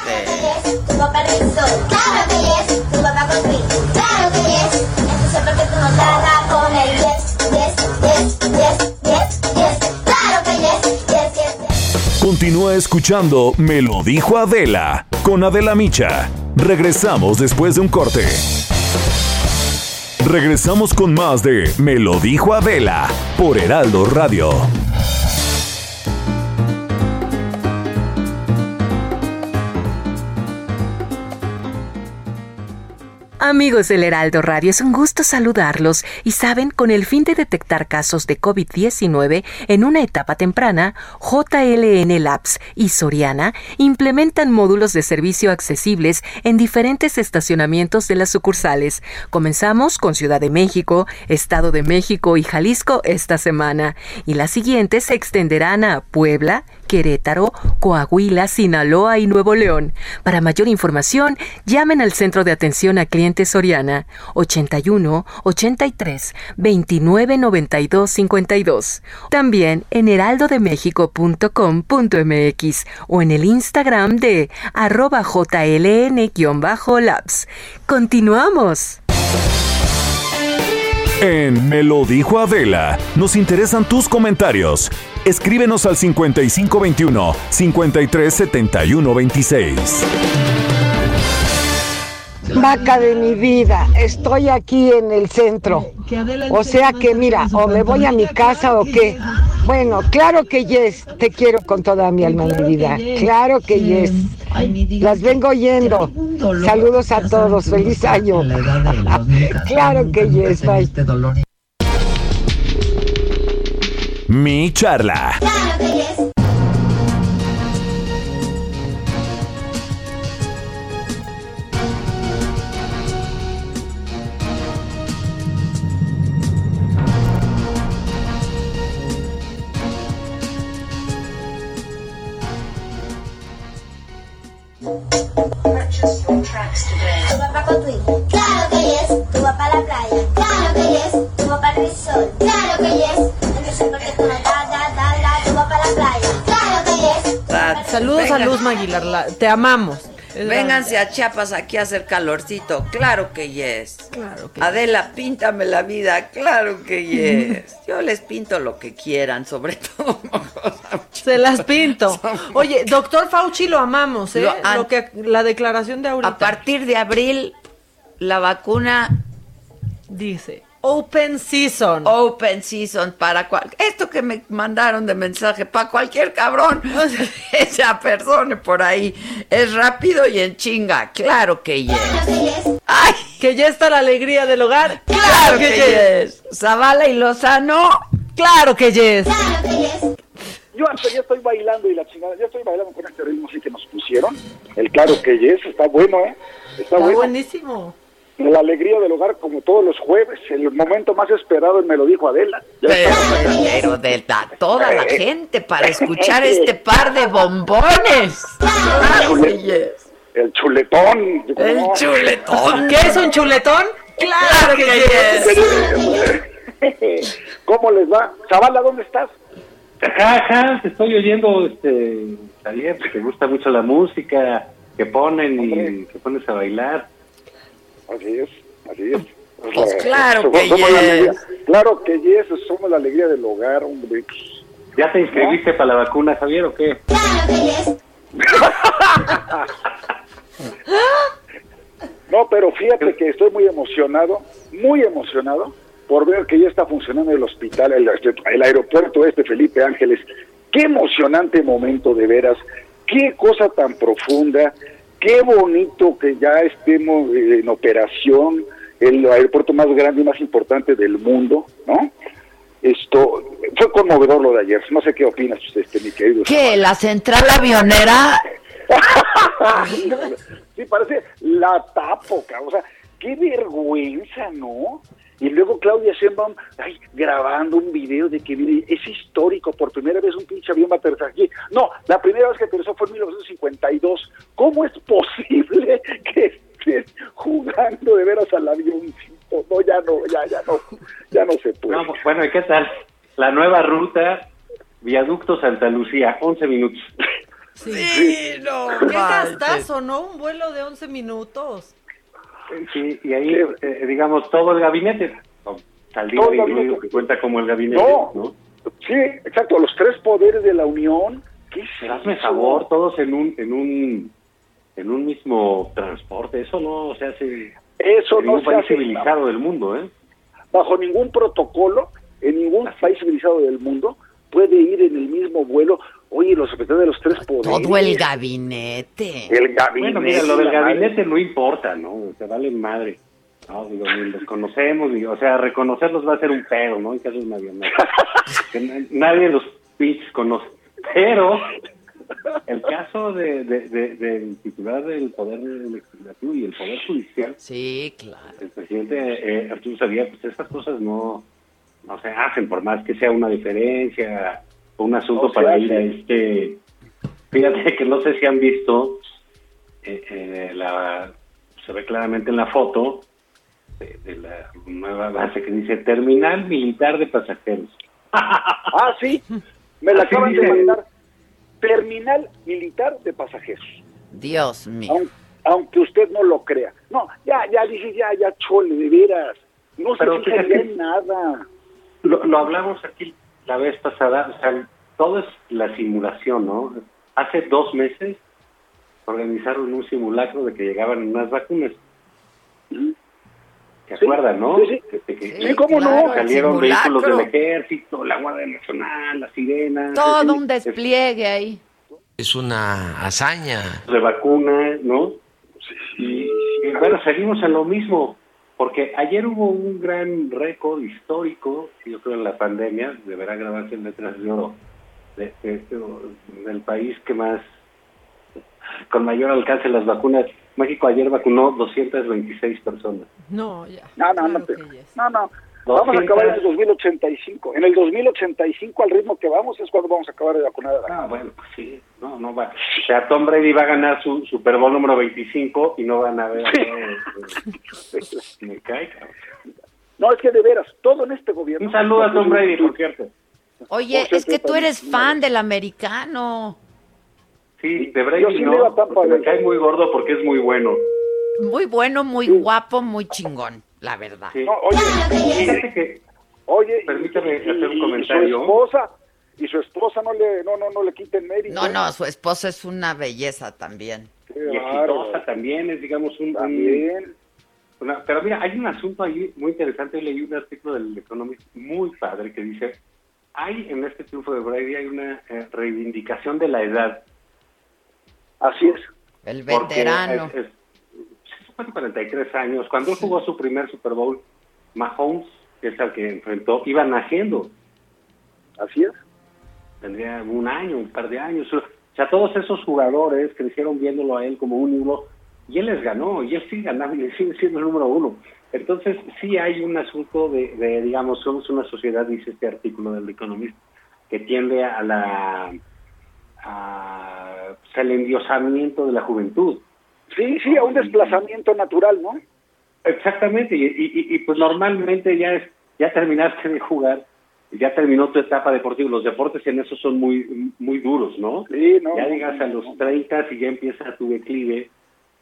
Tu papá revisor, claro que yes. Tu papá construir, claro que yes. Entonces, ¿por qué tú no trabajas con el yes, yes, yes, yes, yes, yes? Claro que yes, yes, yes, yes. Continúa escuchando Me lo dijo Adela con Adela Micha. Regresamos después de un corte. Regresamos con más de Me lo dijo Adela por Heraldo Radio. Amigos del Heraldo Radio, es un gusto saludarlos y saben, con el fin de detectar casos de COVID-19 en una etapa temprana, JLN Labs y Soriana implementan módulos de servicio accesibles en diferentes estacionamientos de las sucursales. Comenzamos con Ciudad de México, Estado de México y Jalisco esta semana y las siguientes se extenderán a Puebla, Querétaro, Coahuila, Sinaloa y Nuevo León. Para mayor información, llamen al Centro de Atención a Clientes Soriana 81 83 29 92 52. También en heraldodemexico.com.mx o en el Instagram de arroba jln-labs. Continuamos. En Me lo dijo Adela, nos interesan tus comentarios. Escríbenos al 5521 537126. Vaca de mi vida, estoy aquí en el centro. O sea que mira, o me voy a mi casa o qué. Bueno, claro que yes, te quiero con toda mi alma, mi vida. Claro que yes. Las vengo oyendo. Saludos a todos, feliz año. Claro que yes, bye. Mi charla. Claro que yes. Tu papá construir, claro que yes. Tu papá a la playa, claro que yes. Tu papá al resort, claro que yes. Entonces, ¿por qué tú no da, da, da, da? Tu papá a la playa, claro que yes. Saludos a. Luz Maguilar, la- te amamos. Vénganse a Chiapas aquí a hacer calorcito. Claro que yes. Claro que Adela, píntame la vida. Claro que yes. Yo les pinto lo que quieran, sobre todo. Se las pinto. Oye, doctor Fauci lo amamos, ¿eh? Lo- Lo que, la declaración de ahorita. A partir de abril, la vacuna Dice, open season. Open season para cual esto que me mandaron de mensaje para cualquier cabrón esa persona por ahí es rápido y en chinga claro que yes ay Que ya está la alegría del hogar. claro que yes Zavala y Lozano Claro que yes. Claro que yes. Yo hasta ya estoy bailando y la chingada, ya estoy bailando con este ritmo así que nos pusieron. El claro que yes, está bueno, ¿eh? Está, Está bueno. buenísimo. La alegría del hogar como todos los jueves, el momento más esperado me lo dijo Adela. Pero, de la- toda la gente para escuchar este par de bombones El chuletón. El chuletón. ¿Qué es un chuletón? Claro que yes. ¿Cómo les va? Zavala, ¿dónde estás? Ajá, ajá, te estoy oyendo, este, Javier, que te gusta mucho la música que ponen y que pones a bailar. Así es, así es. Pues claro Somos- que somos yes. alegría- Claro que yes, somos la alegría del hogar, hombre. ¿Ya te inscribiste para la vacuna, Javier, o qué? No, pero fíjate que estoy muy emocionado, muy emocionado por ver que ya está funcionando el hospital, el, el aeropuerto este Felipe Ángeles. Qué emocionante momento de veras, qué cosa tan profunda, qué bonito que ya estemos eh, en operación, el aeropuerto más grande y más importante del mundo, ¿no? Esto fue conmovedor lo de ayer. No sé qué opinas, este, mi querido. ¿Qué? ¿La central avionera? sí, parece la tapo, cabrón. O sea, qué vergüenza, ¿no? Y luego Claudia Sheinbaum, ay, grabando un video de que es histórico, por primera vez un pinche avión va a aterrizar aquí. No, la primera vez que aterrizó fue en 1952. ¿Cómo es posible que estés jugando de veras al avioncito? No, ya no, ya, ya no, ya no se puede. No, bueno, ¿y qué tal? La nueva ruta, Viaducto Santa Lucía, 11 minutos. Sí, no. Qué gastazo, ¿no? Un vuelo de 11 minutos. Sí, y ahí, eh, digamos, todo el gabinete, Saldívar Todo el gabinete. que cuenta como el gabinete, No. ¿no? Sí, exacto, los tres poderes de la Unión. ¿Qué es hazme favor, todos en un, en un, en un mismo transporte, eso no se hace Eso en no ningún se país hace civilizado del mundo, ¿eh? bajo ningún protocolo, en ningún país civilizado del mundo, puede ir en el mismo vuelo. Oye, los representantes de los tres poderes. Todo el gabinete. El gabinete. Bueno, mira, lo del gabinete no importa, ¿no? Se vale madre. No, digo, ni los conocemos, o sea, reconocerlos va a ser un pedo, ¿no? En caso de una avioneta. Nadie los pinches conoce. Pero el caso de, de- de- del titular del Poder Legislativo y el Poder Judicial, Sí, claro. el presidente eh, Arturo Sabía, pues estas cosas no, no se hacen, por más que sea una diferencia un asunto se para ir a este... Fíjate que no sé si han visto, eh, eh, la, se ve claramente en la foto de, de la nueva base que dice Terminal Militar de Pasajeros. Ah, sí, me la Así acaban de mandar. Terminal Militar de Pasajeros. Dios mío. Aun- aunque usted no lo crea. No, ya, ya dije, ya, ya, chole, de veras. No se Pero ya en nada. Lo, lo hablamos aquí la vez pasada, o sea, todo es la simulación, ¿no? Hace dos meses organizaron un simulacro de que llegaban unas vacunas. ¿Se Sí, acuerdan, no? sí, sí. Que- que- que- Sí, ¿cómo no? Salieron vehículos del ejército, la Guardia Nacional, la Sirena. Todo un despliegue ahí. Es una hazaña. de vacunas, ¿no? Y, y bueno, seguimos en lo mismo, porque ayer hubo un gran récord histórico, yo creo en la pandemia, deberá grabarse en letras de oro, de- de- de- del país que más, con mayor alcance las vacunas. México ayer vacunó 226 personas. No, ya. No, Claro no, no. Vamos a acabar en el 2085. En el 2085, al ritmo que vamos, es cuando vamos a acabar de vacunar a la Ah, bueno, pues sí, no, no va. O sea, Tom Brady va a ganar su Super Bowl número 25 y no van a ver. no, me cae, cabrón. No, es que de veras, todo en este gobierno. Un saludo a Tom Brady, por cierto. Oye, Por es que tú eres fan del americano. Sí, de Brady no, me cae muy gordo porque es muy bueno. Muy bueno, muy guapo, muy chingón, la verdad. Sí. No, oye, Fíjate que, oye, y- Permítame y- hacer un y comentario. su esposa, y su esposa no le, no, no, no le quiten mérito. No, ¿eh? no, su esposa es una belleza también. Qué y exitosa también, es digamos un... También. una- pero mira, hay un asunto ahí muy interesante, Yo leí un artículo del Economist muy padre que dice, hay en este triunfo de Brady hay una eh, reivindicación de la edad. Así es. El veterano. es- es- sí, fue 43 años. Cuando él jugó su primer Super Bowl, Mahomes, que es al que enfrentó, iba naciendo. Así es. Tendría un año, un par de años. O sea, todos esos jugadores crecieron viéndolo a él como un ídolo y él les ganó y él sigue ganando y sigue siendo el número uno. Entonces, sí hay un asunto de, de, digamos, somos una sociedad, dice este artículo del Economist, que tiende a la a, pues, al endiosamiento de la juventud. Sí, sí, a un desplazamiento natural, ¿no? Exactamente, y, y, y, pues normalmente ya es, ya terminaste de jugar, ya terminó tu etapa deportiva. Los deportes en eso son muy muy duros, ¿no? Sí, no. Ya llegas a los 30 y ya empieza tu declive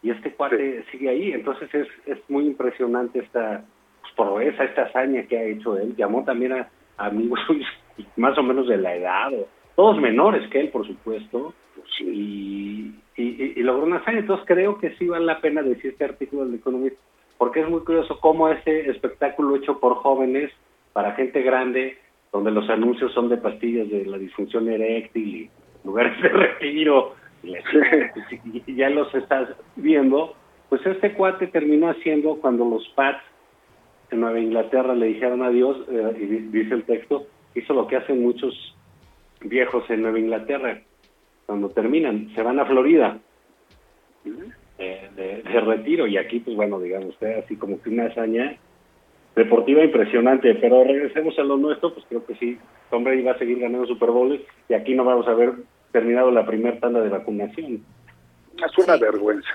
y este cuate sigue ahí. Entonces es, es muy impresionante esta pues, proeza, esta hazaña que ha hecho él. Llamó también a, amigos más o menos de la edad, o, todos menores que él, por supuesto, y, y, y, logró una hazaña. Entonces creo que sí vale la pena decir este artículo del Economist, porque es muy curioso cómo este espectáculo hecho por jóvenes, para gente grande, donde los anuncios son de pastillas de la disfunción eréctil y lugares de retiro, y ya los estás viendo, pues este cuate terminó haciendo cuando los Pats en Nueva Inglaterra le dijeron adiós, eh, y dice el texto, hizo lo que hacen muchos viejos en Nueva Inglaterra, cuando terminan, se van a Florida eh, de, de, retiro, y aquí, pues bueno, digamos, usted así como que una hazaña deportiva impresionante, pero regresemos a lo nuestro, pues creo que sí, Tom Brady va a seguir ganando Super Bowls, y aquí no vamos a ver terminado la primera tanda de vacunación. Es una vergüenza.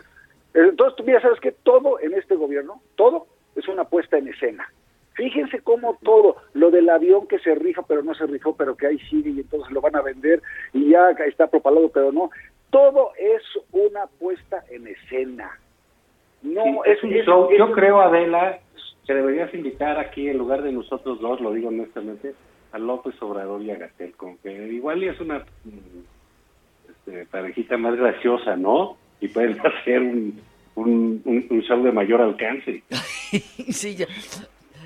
Entonces, tú ya sabes que todo en este gobierno, todo es una puesta en escena. Fíjense cómo todo, lo del avión que se rifa pero no se rifó, pero que ahí sigue y entonces lo van a vender y ya está propalado pero no. Todo es una puesta en escena. No, sí, es, es, yo, es, yo creo, Adela, que deberías invitar aquí en lugar de nosotros dos, lo digo honestamente, a López Obrador y a Gatel, con que igual es una este, parejita más graciosa, ¿no? Y pueden hacer un, un, un, un show de mayor alcance. sí, yo,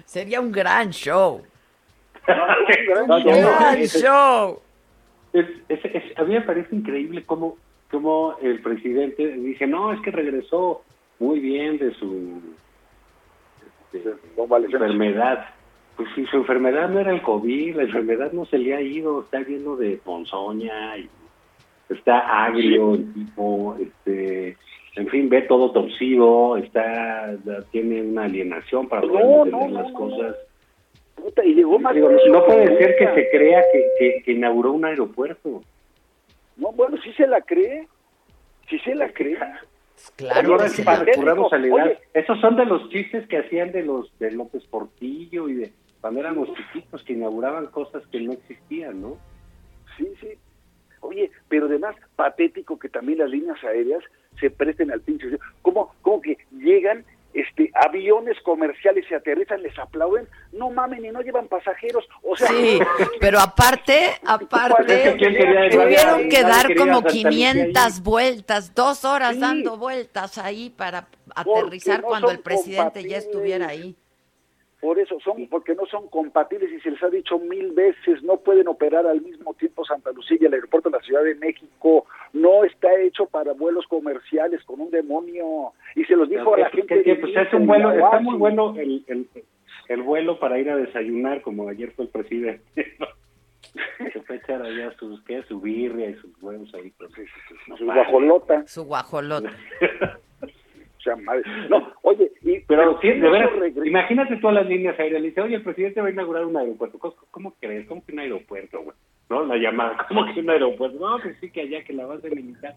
sería un gran show. un no, gran no, show. Es, es, es, a mí me parece increíble cómo, cómo el presidente dice, no, es que regresó muy bien de su este, enfermedad. Pues si su enfermedad no era el COVID, la enfermedad no se le ha ido, está lleno de ponzoña y está agrio el tipo, este, en fin, ve todo torcido, está, tiene una alienación para poder no, entender no, las no, cosas. Puta, y llegó más Digo, no puede ser que se crea que, que, que, inauguró un aeropuerto. No, bueno, sí se la cree, sí se la cree. Claro, ahora sí recurramos a la edad. Esos son de los chistes que hacían de los de López Portillo y de cuando éramos chiquitos que inauguraban cosas que no existían, ¿no? Sí, sí. Oye, pero además patético que también las líneas aéreas se presten al pinche. ¿Cómo, cómo que llegan este aviones comerciales se aterrizan, les aplauden? No mamen y no llevan pasajeros. O sea, sí, pero aparte, aparte, tuvieron que dar como 500 vueltas, dos horas Sí. dando vueltas ahí para aterrizar no cuando el presidente ya estuviera ahí. Por eso son, porque no son compatibles y se les ha dicho mil veces, no pueden operar al mismo tiempo Santa Lucía y el aeropuerto de la Ciudad de México, no está hecho para vuelos comerciales con un demonio, y se los dijo a la gente. que- pues, es un vuelo, está muy bueno el, el, el vuelo para ir a desayunar, como ayer fue el presidente. Se fue a echar allá sus, ¿qué? Su birria y sus huevos ahí. Pues, Su guajolota. Su guajolota. sea, madre. No, oye, y, Pero sí, de veras, imagínate todas las líneas aéreas. Le dice, oye, el presidente va a inaugurar un aeropuerto. ¿Cómo, cómo crees? ¿Cómo que un aeropuerto, güey? ¿No? La llamada, ¿cómo que un aeropuerto? No, pues sí que allá, que la base militar.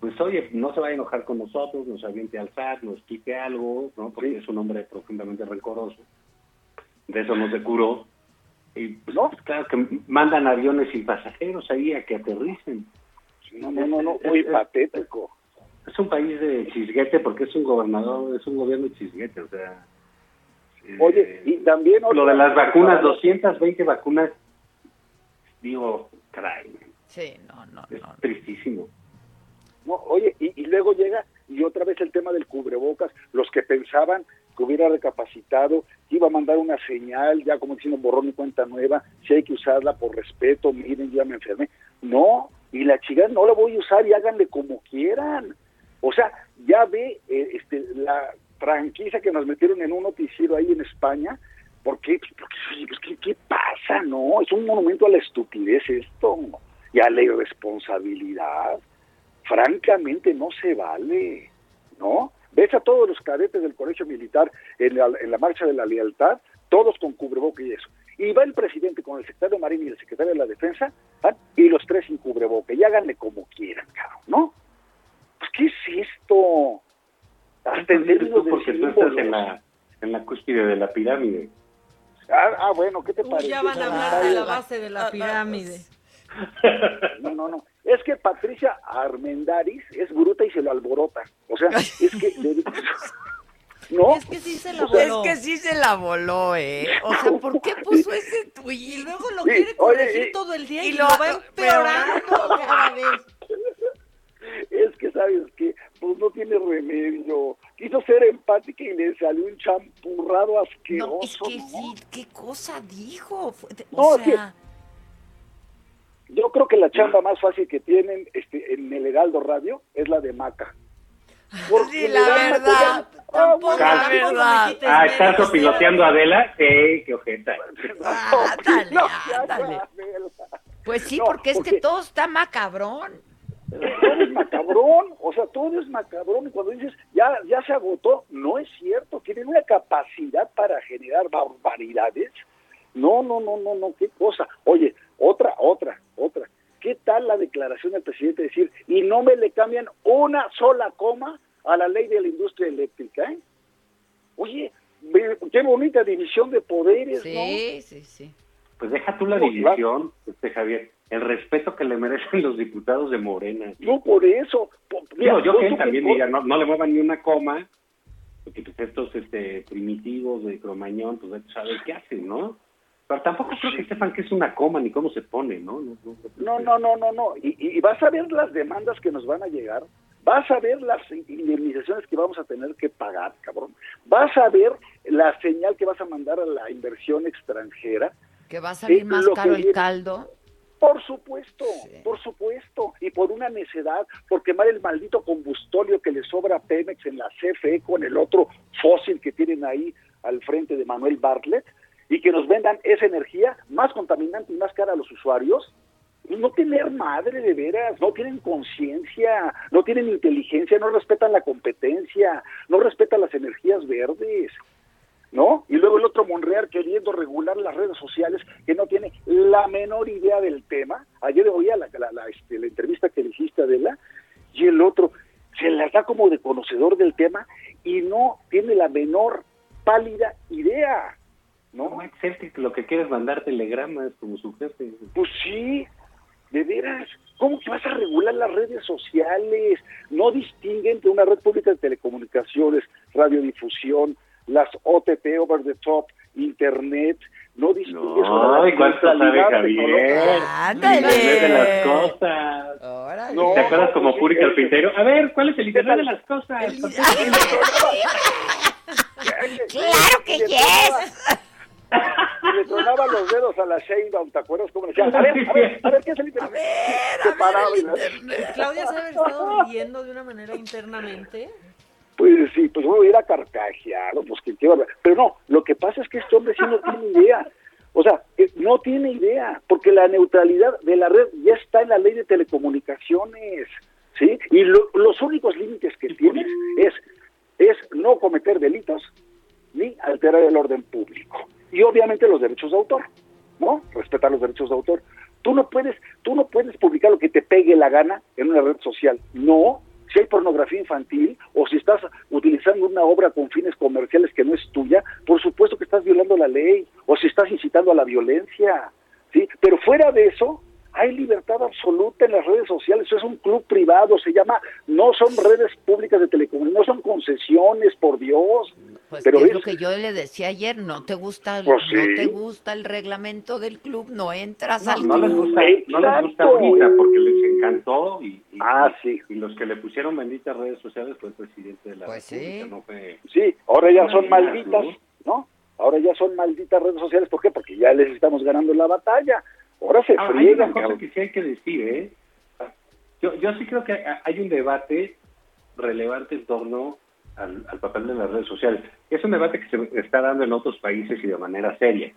Pues oye, no se va a enojar con nosotros, nos aviente al SAT, nos quite algo, ¿no? Porque es un hombre profundamente rencoroso. De eso no se curó. Y pues, claro que mandan aviones sin pasajeros ahí a que aterricen. No, no, no, no, muy es- patético. Es un país de chisguete porque es un gobernador, es un gobierno de chisguete, o sea. eh, Oye, y también... lo de las vacunas, 220 vacunas, digo, caray, Sí, no, no, es tristísimo. No, oye, y, y luego llega y otra vez el tema del cubrebocas, los que pensaban que hubiera recapacitado, que iba a mandar una señal, ya como diciendo borrón y cuenta nueva, si hay que usarla por respeto, miren, ya me enfermé. No, y la chica no la voy a usar y háganle como quieran. O sea, ya ve eh, este, la franquicia que nos metieron en un noticiero ahí en España, porque, pues, ¿qué, qué pasa? No, es un monumento a la estupidez esto, y a la irresponsabilidad francamente no se vale, ¿no? Ves a todos los cadetes del colegio militar en la, en la marcha de la lealtad, todos con cubreboca y eso. Y va el presidente con el secretario de Marina y el secretario de la Defensa, ¿ah? y los tres sin cubreboca, y háganle como quieran, ¿no? ¿Qué es esto? Términos Tú, porque tú estás en la, en la cúspide de la pirámide. Ah, ah, bueno, ¿qué te parece? ya van a hablar de la base de la pirámide. No, no, no. Es que Patricia Armendaris es bruta y se lo alborota. O sea, es que... ¿No? Es que sí se la O sea, voló. Es que sí se la voló, ¿eh? O sea, ¿por qué puso ese tuit? Y luego lo Sí, quiere corregir todo el día y, y lo, lo- va empeorando cada vez. Es que, ¿sabes qué? Pues no tiene remedio. Quiso ser empática y le salió un champurrado asqueroso. No, es que ¿no? sí, ¿qué cosa dijo? No, O es que- sea, Yo creo que la chamba más fácil que tienen este, en el Heraldo Radio es la de Maca. Porque sí, la verdad. Ah, Tampoco, la verdad. Ah, ¿estás piloteando a Adela? Sí, qué ojeta. Ándale, No, ya, ándale. ya, Adela. Pues sí, No, porque es que porque- todo está macabrón. Todo es macabrón, o sea, todo es macabrón. Y cuando dices, ya, ya se agotó, no es cierto. Tienen una capacidad para generar barbaridades. No, no, no, no, no, qué cosa. Oye, otra, otra, otra. ¿Qué tal la declaración del presidente de decir, y no me le cambian una sola coma a la ley de la industria eléctrica? ¿eh? Oye, qué bonita división de poderes, ¿no? Sí, sí, sí. Pues deja tú la No, división, este Javier, el respeto que le merecen los diputados de Morena. No, por eso. po- mira, yo que él también diga, no, no le muevan ni una coma, porque pues estos este, primitivos de Cromañón, pues saber qué hacen, ¿no? Pero tampoco creo que sepan qué es una coma ni cómo se pone, ¿no? No, no, No, no, no, no, no. Y, y vas a ver las demandas que nos van a llegar. Vas a ver las indemnizaciones que vamos a tener que pagar, cabrón. Vas a ver la señal que vas a mandar a la inversión extranjera. Que va a salir más que caro el caldo. Por supuesto, por supuesto. Y por una necedad, por quemar el maldito combustóleo que le sobra a Pemex en la CFE con el otro fósil que tienen ahí al frente de Manuel Bartlett y que nos vendan esa energía más contaminante y más cara a los usuarios. No tener madre de veras, no tienen conciencia, no tienen inteligencia, no respetan la competencia, no respetan las energías verdes. ¿No? Y luego el otro Monreal queriendo regular las redes sociales que no tiene la menor idea del tema. Ayer oía la, la, la, este, la entrevista que a Adela y el otro se la da como de conocedor del tema y no tiene la menor pálida idea, ¿no? No, Excel, que lo que quiere es mandar telegramas como su jefe. Pues sí, de veras. ¿Cómo que vas a regular las redes sociales? No distingue entre una red pública de telecomunicaciones, radiodifusión, las OTT, over the top, internet. No distingue eso de Ay, la cuánto sabe Javier. tecnológica. Internet de las cosas. No, ¿Te acuerdas no, como Puri Carpintero? A ver, ¿cuál es el Internet de las cosas? ¡Claro que yes! Y le tronaba los dedos a la Sheinbaum, ¿te acuerdas cómo le decía? A ver, a ver, a ver, ¿qué es el internet? Se paraba y la- Claudia se debe haber estado riendo de una manera internamente. Pues sí, pues voy a ir a carcajear, pues que qué barba- Pero no, lo que pasa es que este hombre sí no tiene idea. O sea, eh, no tiene idea, porque la neutralidad de la red ya está en la ley de telecomunicaciones, ¿sí? Y lo- los únicos límites que tienes es, es no cometer delitos ni alterar el orden público. Y obviamente los derechos de autor, ¿no? Respetar los derechos de autor. Tú no puedes, tú no puedes publicar lo que te pegue la gana en una red social. No, si hay pornografía infantil o si estás utilizando una obra con fines comerciales que no es tuya, por supuesto que estás violando la ley o si estás incitando a la violencia, ¿sí? Pero fuera de eso, hay libertad absoluta en las redes sociales, eso es un club privado, se llama, no son redes públicas de telecomunicaciones, no son concesiones, por Dios. Pues Pero es es- lo que yo le decía ayer, no te gusta, Pues no te gusta el reglamento del club, no entras al No les gusta, no les gusta ahorita porque les encantó y, y, Ah, sí. y los que le pusieron benditas redes sociales fue el presidente de la Pues República, sí. no fue... Sí, ahora ya son Malditas, malditas, ¿no? Ahora ya son malditas redes sociales, ¿por qué? Porque ya les estamos ganando la batalla. Ahora se Ah, hay friegan, una cosa que sí hay que decir, ¿eh? Yo, yo sí creo que hay un debate relevante en torno al, al papel de las redes sociales. Es un debate que se está dando en otros países y de manera seria.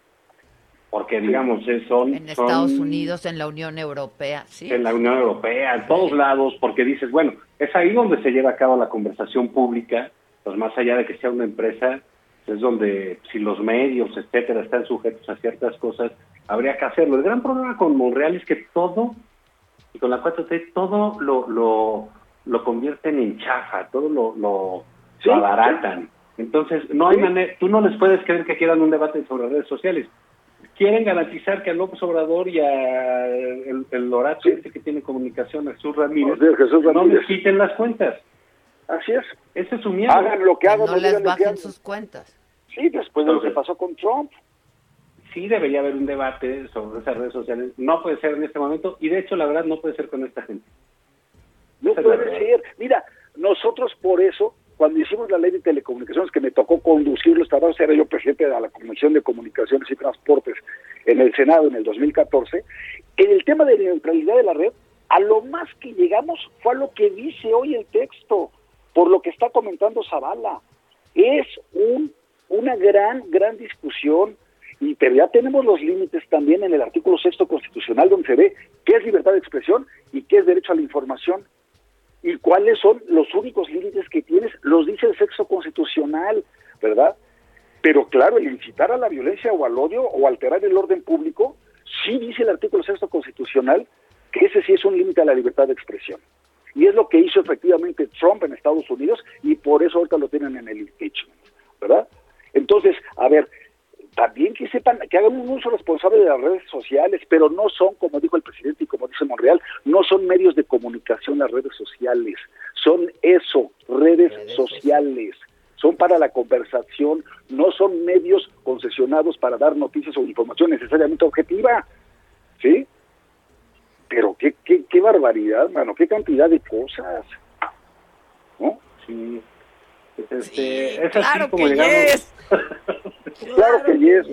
Porque, digamos, son... En son- Estados Unidos, en la Unión Europea, sí. en la Unión Europea, en todos lados, porque dices, bueno, es ahí donde se lleva a cabo la conversación pública, pues más allá de que sea una empresa, es donde si los medios, etcétera, están sujetos a ciertas cosas, habría que hacerlo. El gran problema con Monreal es que todo, y con la 4T, todo lo, lo, lo convierten en chafa, todo lo, lo, Sí, lo abaratan. Entonces, no hay manera, tú no les puedes creer que quieran un debate sobre redes sociales. Quieren garantizar que a López Obrador y a el, el orato este que tiene comunicación, a Jesús Ramírez, No, Jesús no Ramírez. les quiten las cuentas. Así es. Ese es su miedo. Hagan lo que hagan, no no les bajen sus cuentas. Sí, después de lo que pasó con Trump. Sí debería haber un debate sobre esas redes sociales. No puede ser en este momento y de hecho la verdad no puede ser con esta gente. No puede ser. Mira, nosotros por eso, cuando hicimos la ley de telecomunicaciones, que me tocó conducirlo, estaba, era yo presidente de la Comisión de Comunicaciones y Transportes en el Senado en el 2014, en el tema de neutralidad de la red, a lo más que llegamos fue a lo que dice hoy el texto, por lo que está comentando Zavala. Es un, una gran, gran discusión, y pero ya tenemos los límites también en el artículo sexto constitucional, donde se ve qué es libertad de expresión y qué es derecho a la información y cuáles son los únicos límites que tienes, los dice el sexo constitucional, ¿verdad? Pero claro, el incitar a la violencia o al odio o alterar el orden público, sí dice el artículo sexto constitucional que ese sí es un límite a la libertad de expresión. Y es lo que hizo efectivamente Trump en Estados Unidos y por eso ahorita lo tienen en el impeachment, ¿verdad? Entonces, a ver, también que sepan, que hagan un uso responsable de las redes sociales, pero no son, como dijo el presidente y como dice Monreal, no son medios de comunicación las redes sociales, son eso, redes, sociales, son para la conversación, no son medios concesionados para dar noticias o información necesariamente objetiva, ¿sí? Pero qué, qué, qué barbaridad, mano, qué cantidad de cosas, ¿no? Sí. Este, es así claro como que digamos- yes. Claro que yes.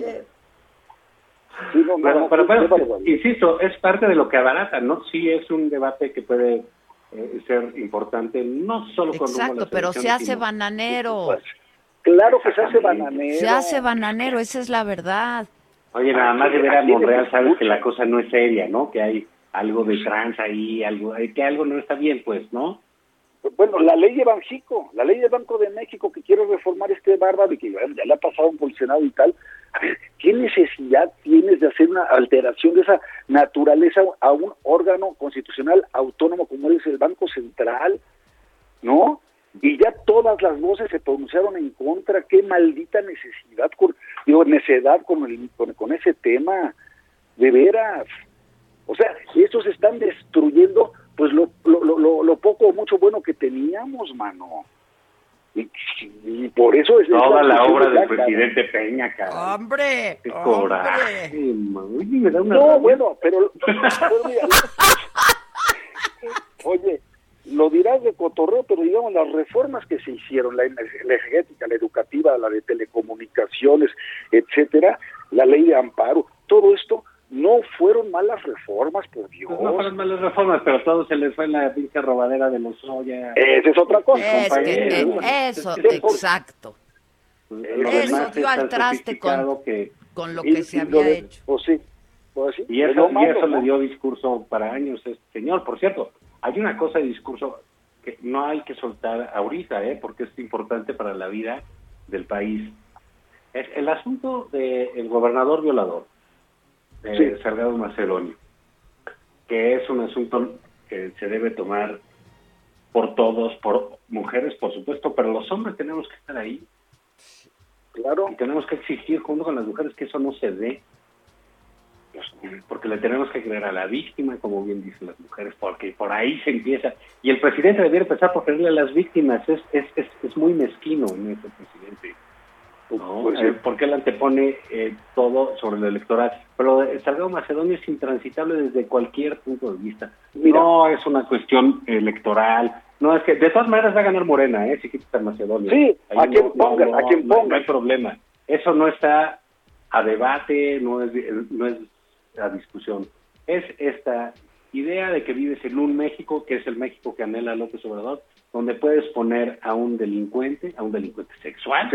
Sí, no, no, Pero, insisto, es parte de lo que abarata, ¿no? Sí es un debate que puede eh, ser importante, no solo con Exacto, pero se hace sino- bananero. Claro que se hace bananero. Se hace bananero, esa es la verdad. Oye, nada más de ver a Monreal sabes que la cosa no es seria, ¿no? Que hay algo de trans ahí, algo, eh, que algo no está bien, pues, ¿no? Bueno, la ley de Banjico, la ley del Banco de México que quiere reformar este bárbaro y que ya le ha pasado el Senado y tal. ¿qué necesidad tienes de hacer una alteración de esa naturaleza a un órgano constitucional autónomo como es el Banco Central? ¿No? Y ya todas las voces se pronunciaron en contra. Qué maldita necesidad, con, digo, necedad con, el, con, con ese tema. De veras. O sea, estos están destruyendo pues lo, lo, lo, lo- lo poco o mucho bueno que teníamos, mano. Y, y por eso es Toda la obra de del presidente Peña, cara. ¡Hombre! Qué me da una No, rabia. bueno, pero, pero mira, oye, lo dirás de cotorreo, pero digamos las reformas que se hicieron, la energética, la educativa, la de telecomunicaciones, etcétera, la ley de amparo, todo esto no fueron malas reformas, por Dios. Pues no fueron malas reformas, pero a todos se les fue la pinche robadera de los Oya. Esa es otra cosa. Es que eso, exacto. Lo Eso dio al traste con, que- con lo Y- que se y había de- hecho. Pues sí, pues sí. Y es eso, y eso ¿no? le dio discurso para años este señor. Por cierto, hay una cosa de discurso que no hay que soltar ahorita, ¿eh? porque es importante para la vida del país. Es el asunto del gobernador violador, Sí. Salgado Macedonio, que es un asunto que se debe tomar por todos, por mujeres, por supuesto, pero los hombres tenemos que estar ahí Claro. y tenemos que exigir junto con las mujeres que eso no se dé porque le tenemos que creer a la víctima, como bien dicen las mujeres, porque por ahí se empieza. Y el presidente debiera empezar por creerle a las víctimas. Es, es, es, es muy mezquino ese presidente. ¿No? Pues. Eh, porque él antepone eh, todo sobre lo electoral. Pero el Salgado Macedonio es intransitable desde cualquier punto de vista. Mira. No es una cuestión electoral. No es que, de todas maneras va a ganar Morena, ¿eh? Si quita el Macedonio. Sí, Ahí a quien ponga, a quien ponga. no hay problema. Eso no está a debate, no es, no es a discusión. Es esta idea de que vives en un México, que es el México que anhela López Obrador, donde puedes poner a un delincuente, a un delincuente sexual,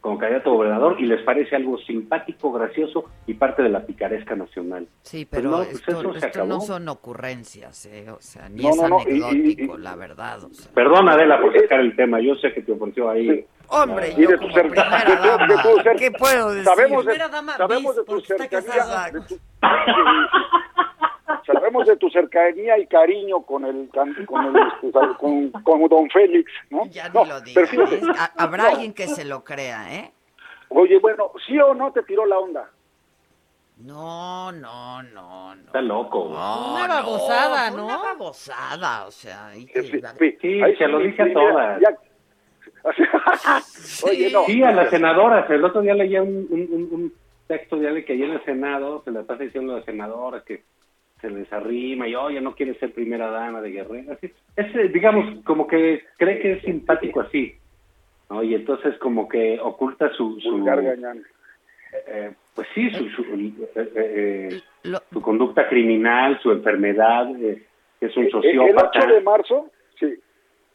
como candidato a gobernador, y les parece algo simpático, gracioso y parte de la picaresca nacional. Sí, Pues pero no, pues esto, eso se esto no son ocurrencias, eh, o sea, ni No, es no, no, y- y- anecdótico, la verdad. O sea. Perdón, Adela, por sacar el tema. Yo sé que te ofreció ahí. Hombre, Y yo de tu como primera tu- de dama, ¿qué puedo decir? Sabemos de, dama sabemos de tu cercanía, casada. de tu- Sabemos de tu cercanía y cariño con el con, con el, este, con, con don Félix, ¿no? Ya No, ni lo digas. ¿eh? Ha- Habrá no. alguien que se lo crea, ¿eh? Oye, bueno, ¿sí o no te tiró la onda? No, no, no, no. Está loco. No, Una babosada, ¿no? Una babosada, o sea. y que- Sí, Ahí se lo dije a todas. ya- Oye, no. Sí, a las senadoras. El otro día leía un, un, un- un texto de que allá en el Senado se le pasa diciendo a las senadoras que se les arrima y, oye, no quiere ser primera dama de Guerrero. Así. Es, digamos, como que cree que es simpático así. ¿no? Y entonces como que oculta su... su eh, pues sí, su, su, eh, eh, eh, su conducta criminal, su enfermedad, eh, que es un sociópata. El 8 de marzo, sí,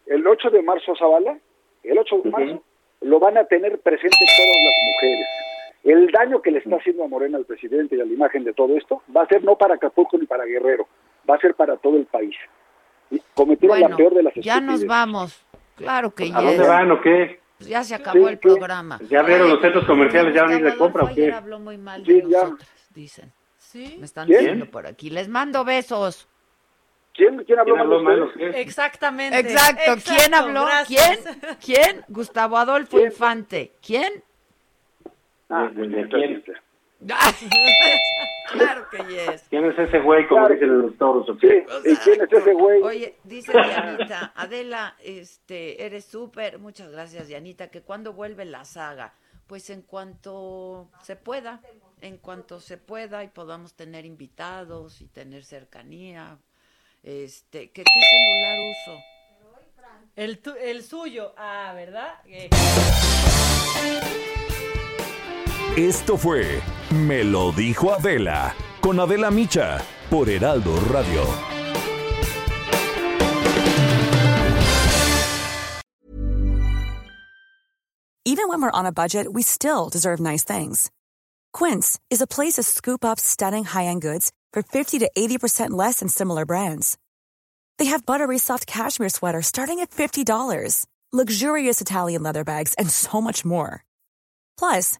el 8 de marzo, Zavala, el 8 de marzo, lo van a tener presente todas las mujeres. El daño que le está haciendo a Morena al presidente y a la imagen de todo esto va a ser no para Acapulco ni para Guerrero, va a ser para todo el país. Y cometieron la Bueno, peor de las ya nos vamos. Claro que ¿A dónde van o qué? Pues ya se acabó el programa. ¿Ya abrieron los centros comerciales? ¿Ya van a ir de compra o qué? habló muy mal Sí, de ya. nosotras, dicen. Sí. Me están ¿Quién? diciendo por aquí. Les mando besos. ¿Quién, quién habló, ¿Quién habló mal? Exactamente. Exacto. ¿Quién habló? gracias. ¿Quién? ¿Quién? Gustavo Adolfo ¿Quién? Infante. ¿Quién? Ah, ¿De- de- de quién? claro que yes. ¿Quién es ese güey, como Claro. dicen los toros? o Sí, qué? ¿y quién es ese güey? Oye, dice Dianita, Adela, este, eres súper, muchas gracias Dianita, que cuando vuelve la saga, pues en cuanto se pueda, en cuanto se pueda y podamos tener invitados y tener cercanía, este, ¿qué, qué celular uso? El, tu- el suyo. Ah, ¿verdad? Eh, Esto fue Me lo dijo Adela con Adela Micha por Heraldo Radio. Even when we're on a budget, we still deserve nice things. Quince is a place to scoop up stunning high-end goods for 50 to 80% less than similar brands. They have buttery soft cashmere sweaters starting at $50, luxurious Italian leather bags, and so much more. Plus,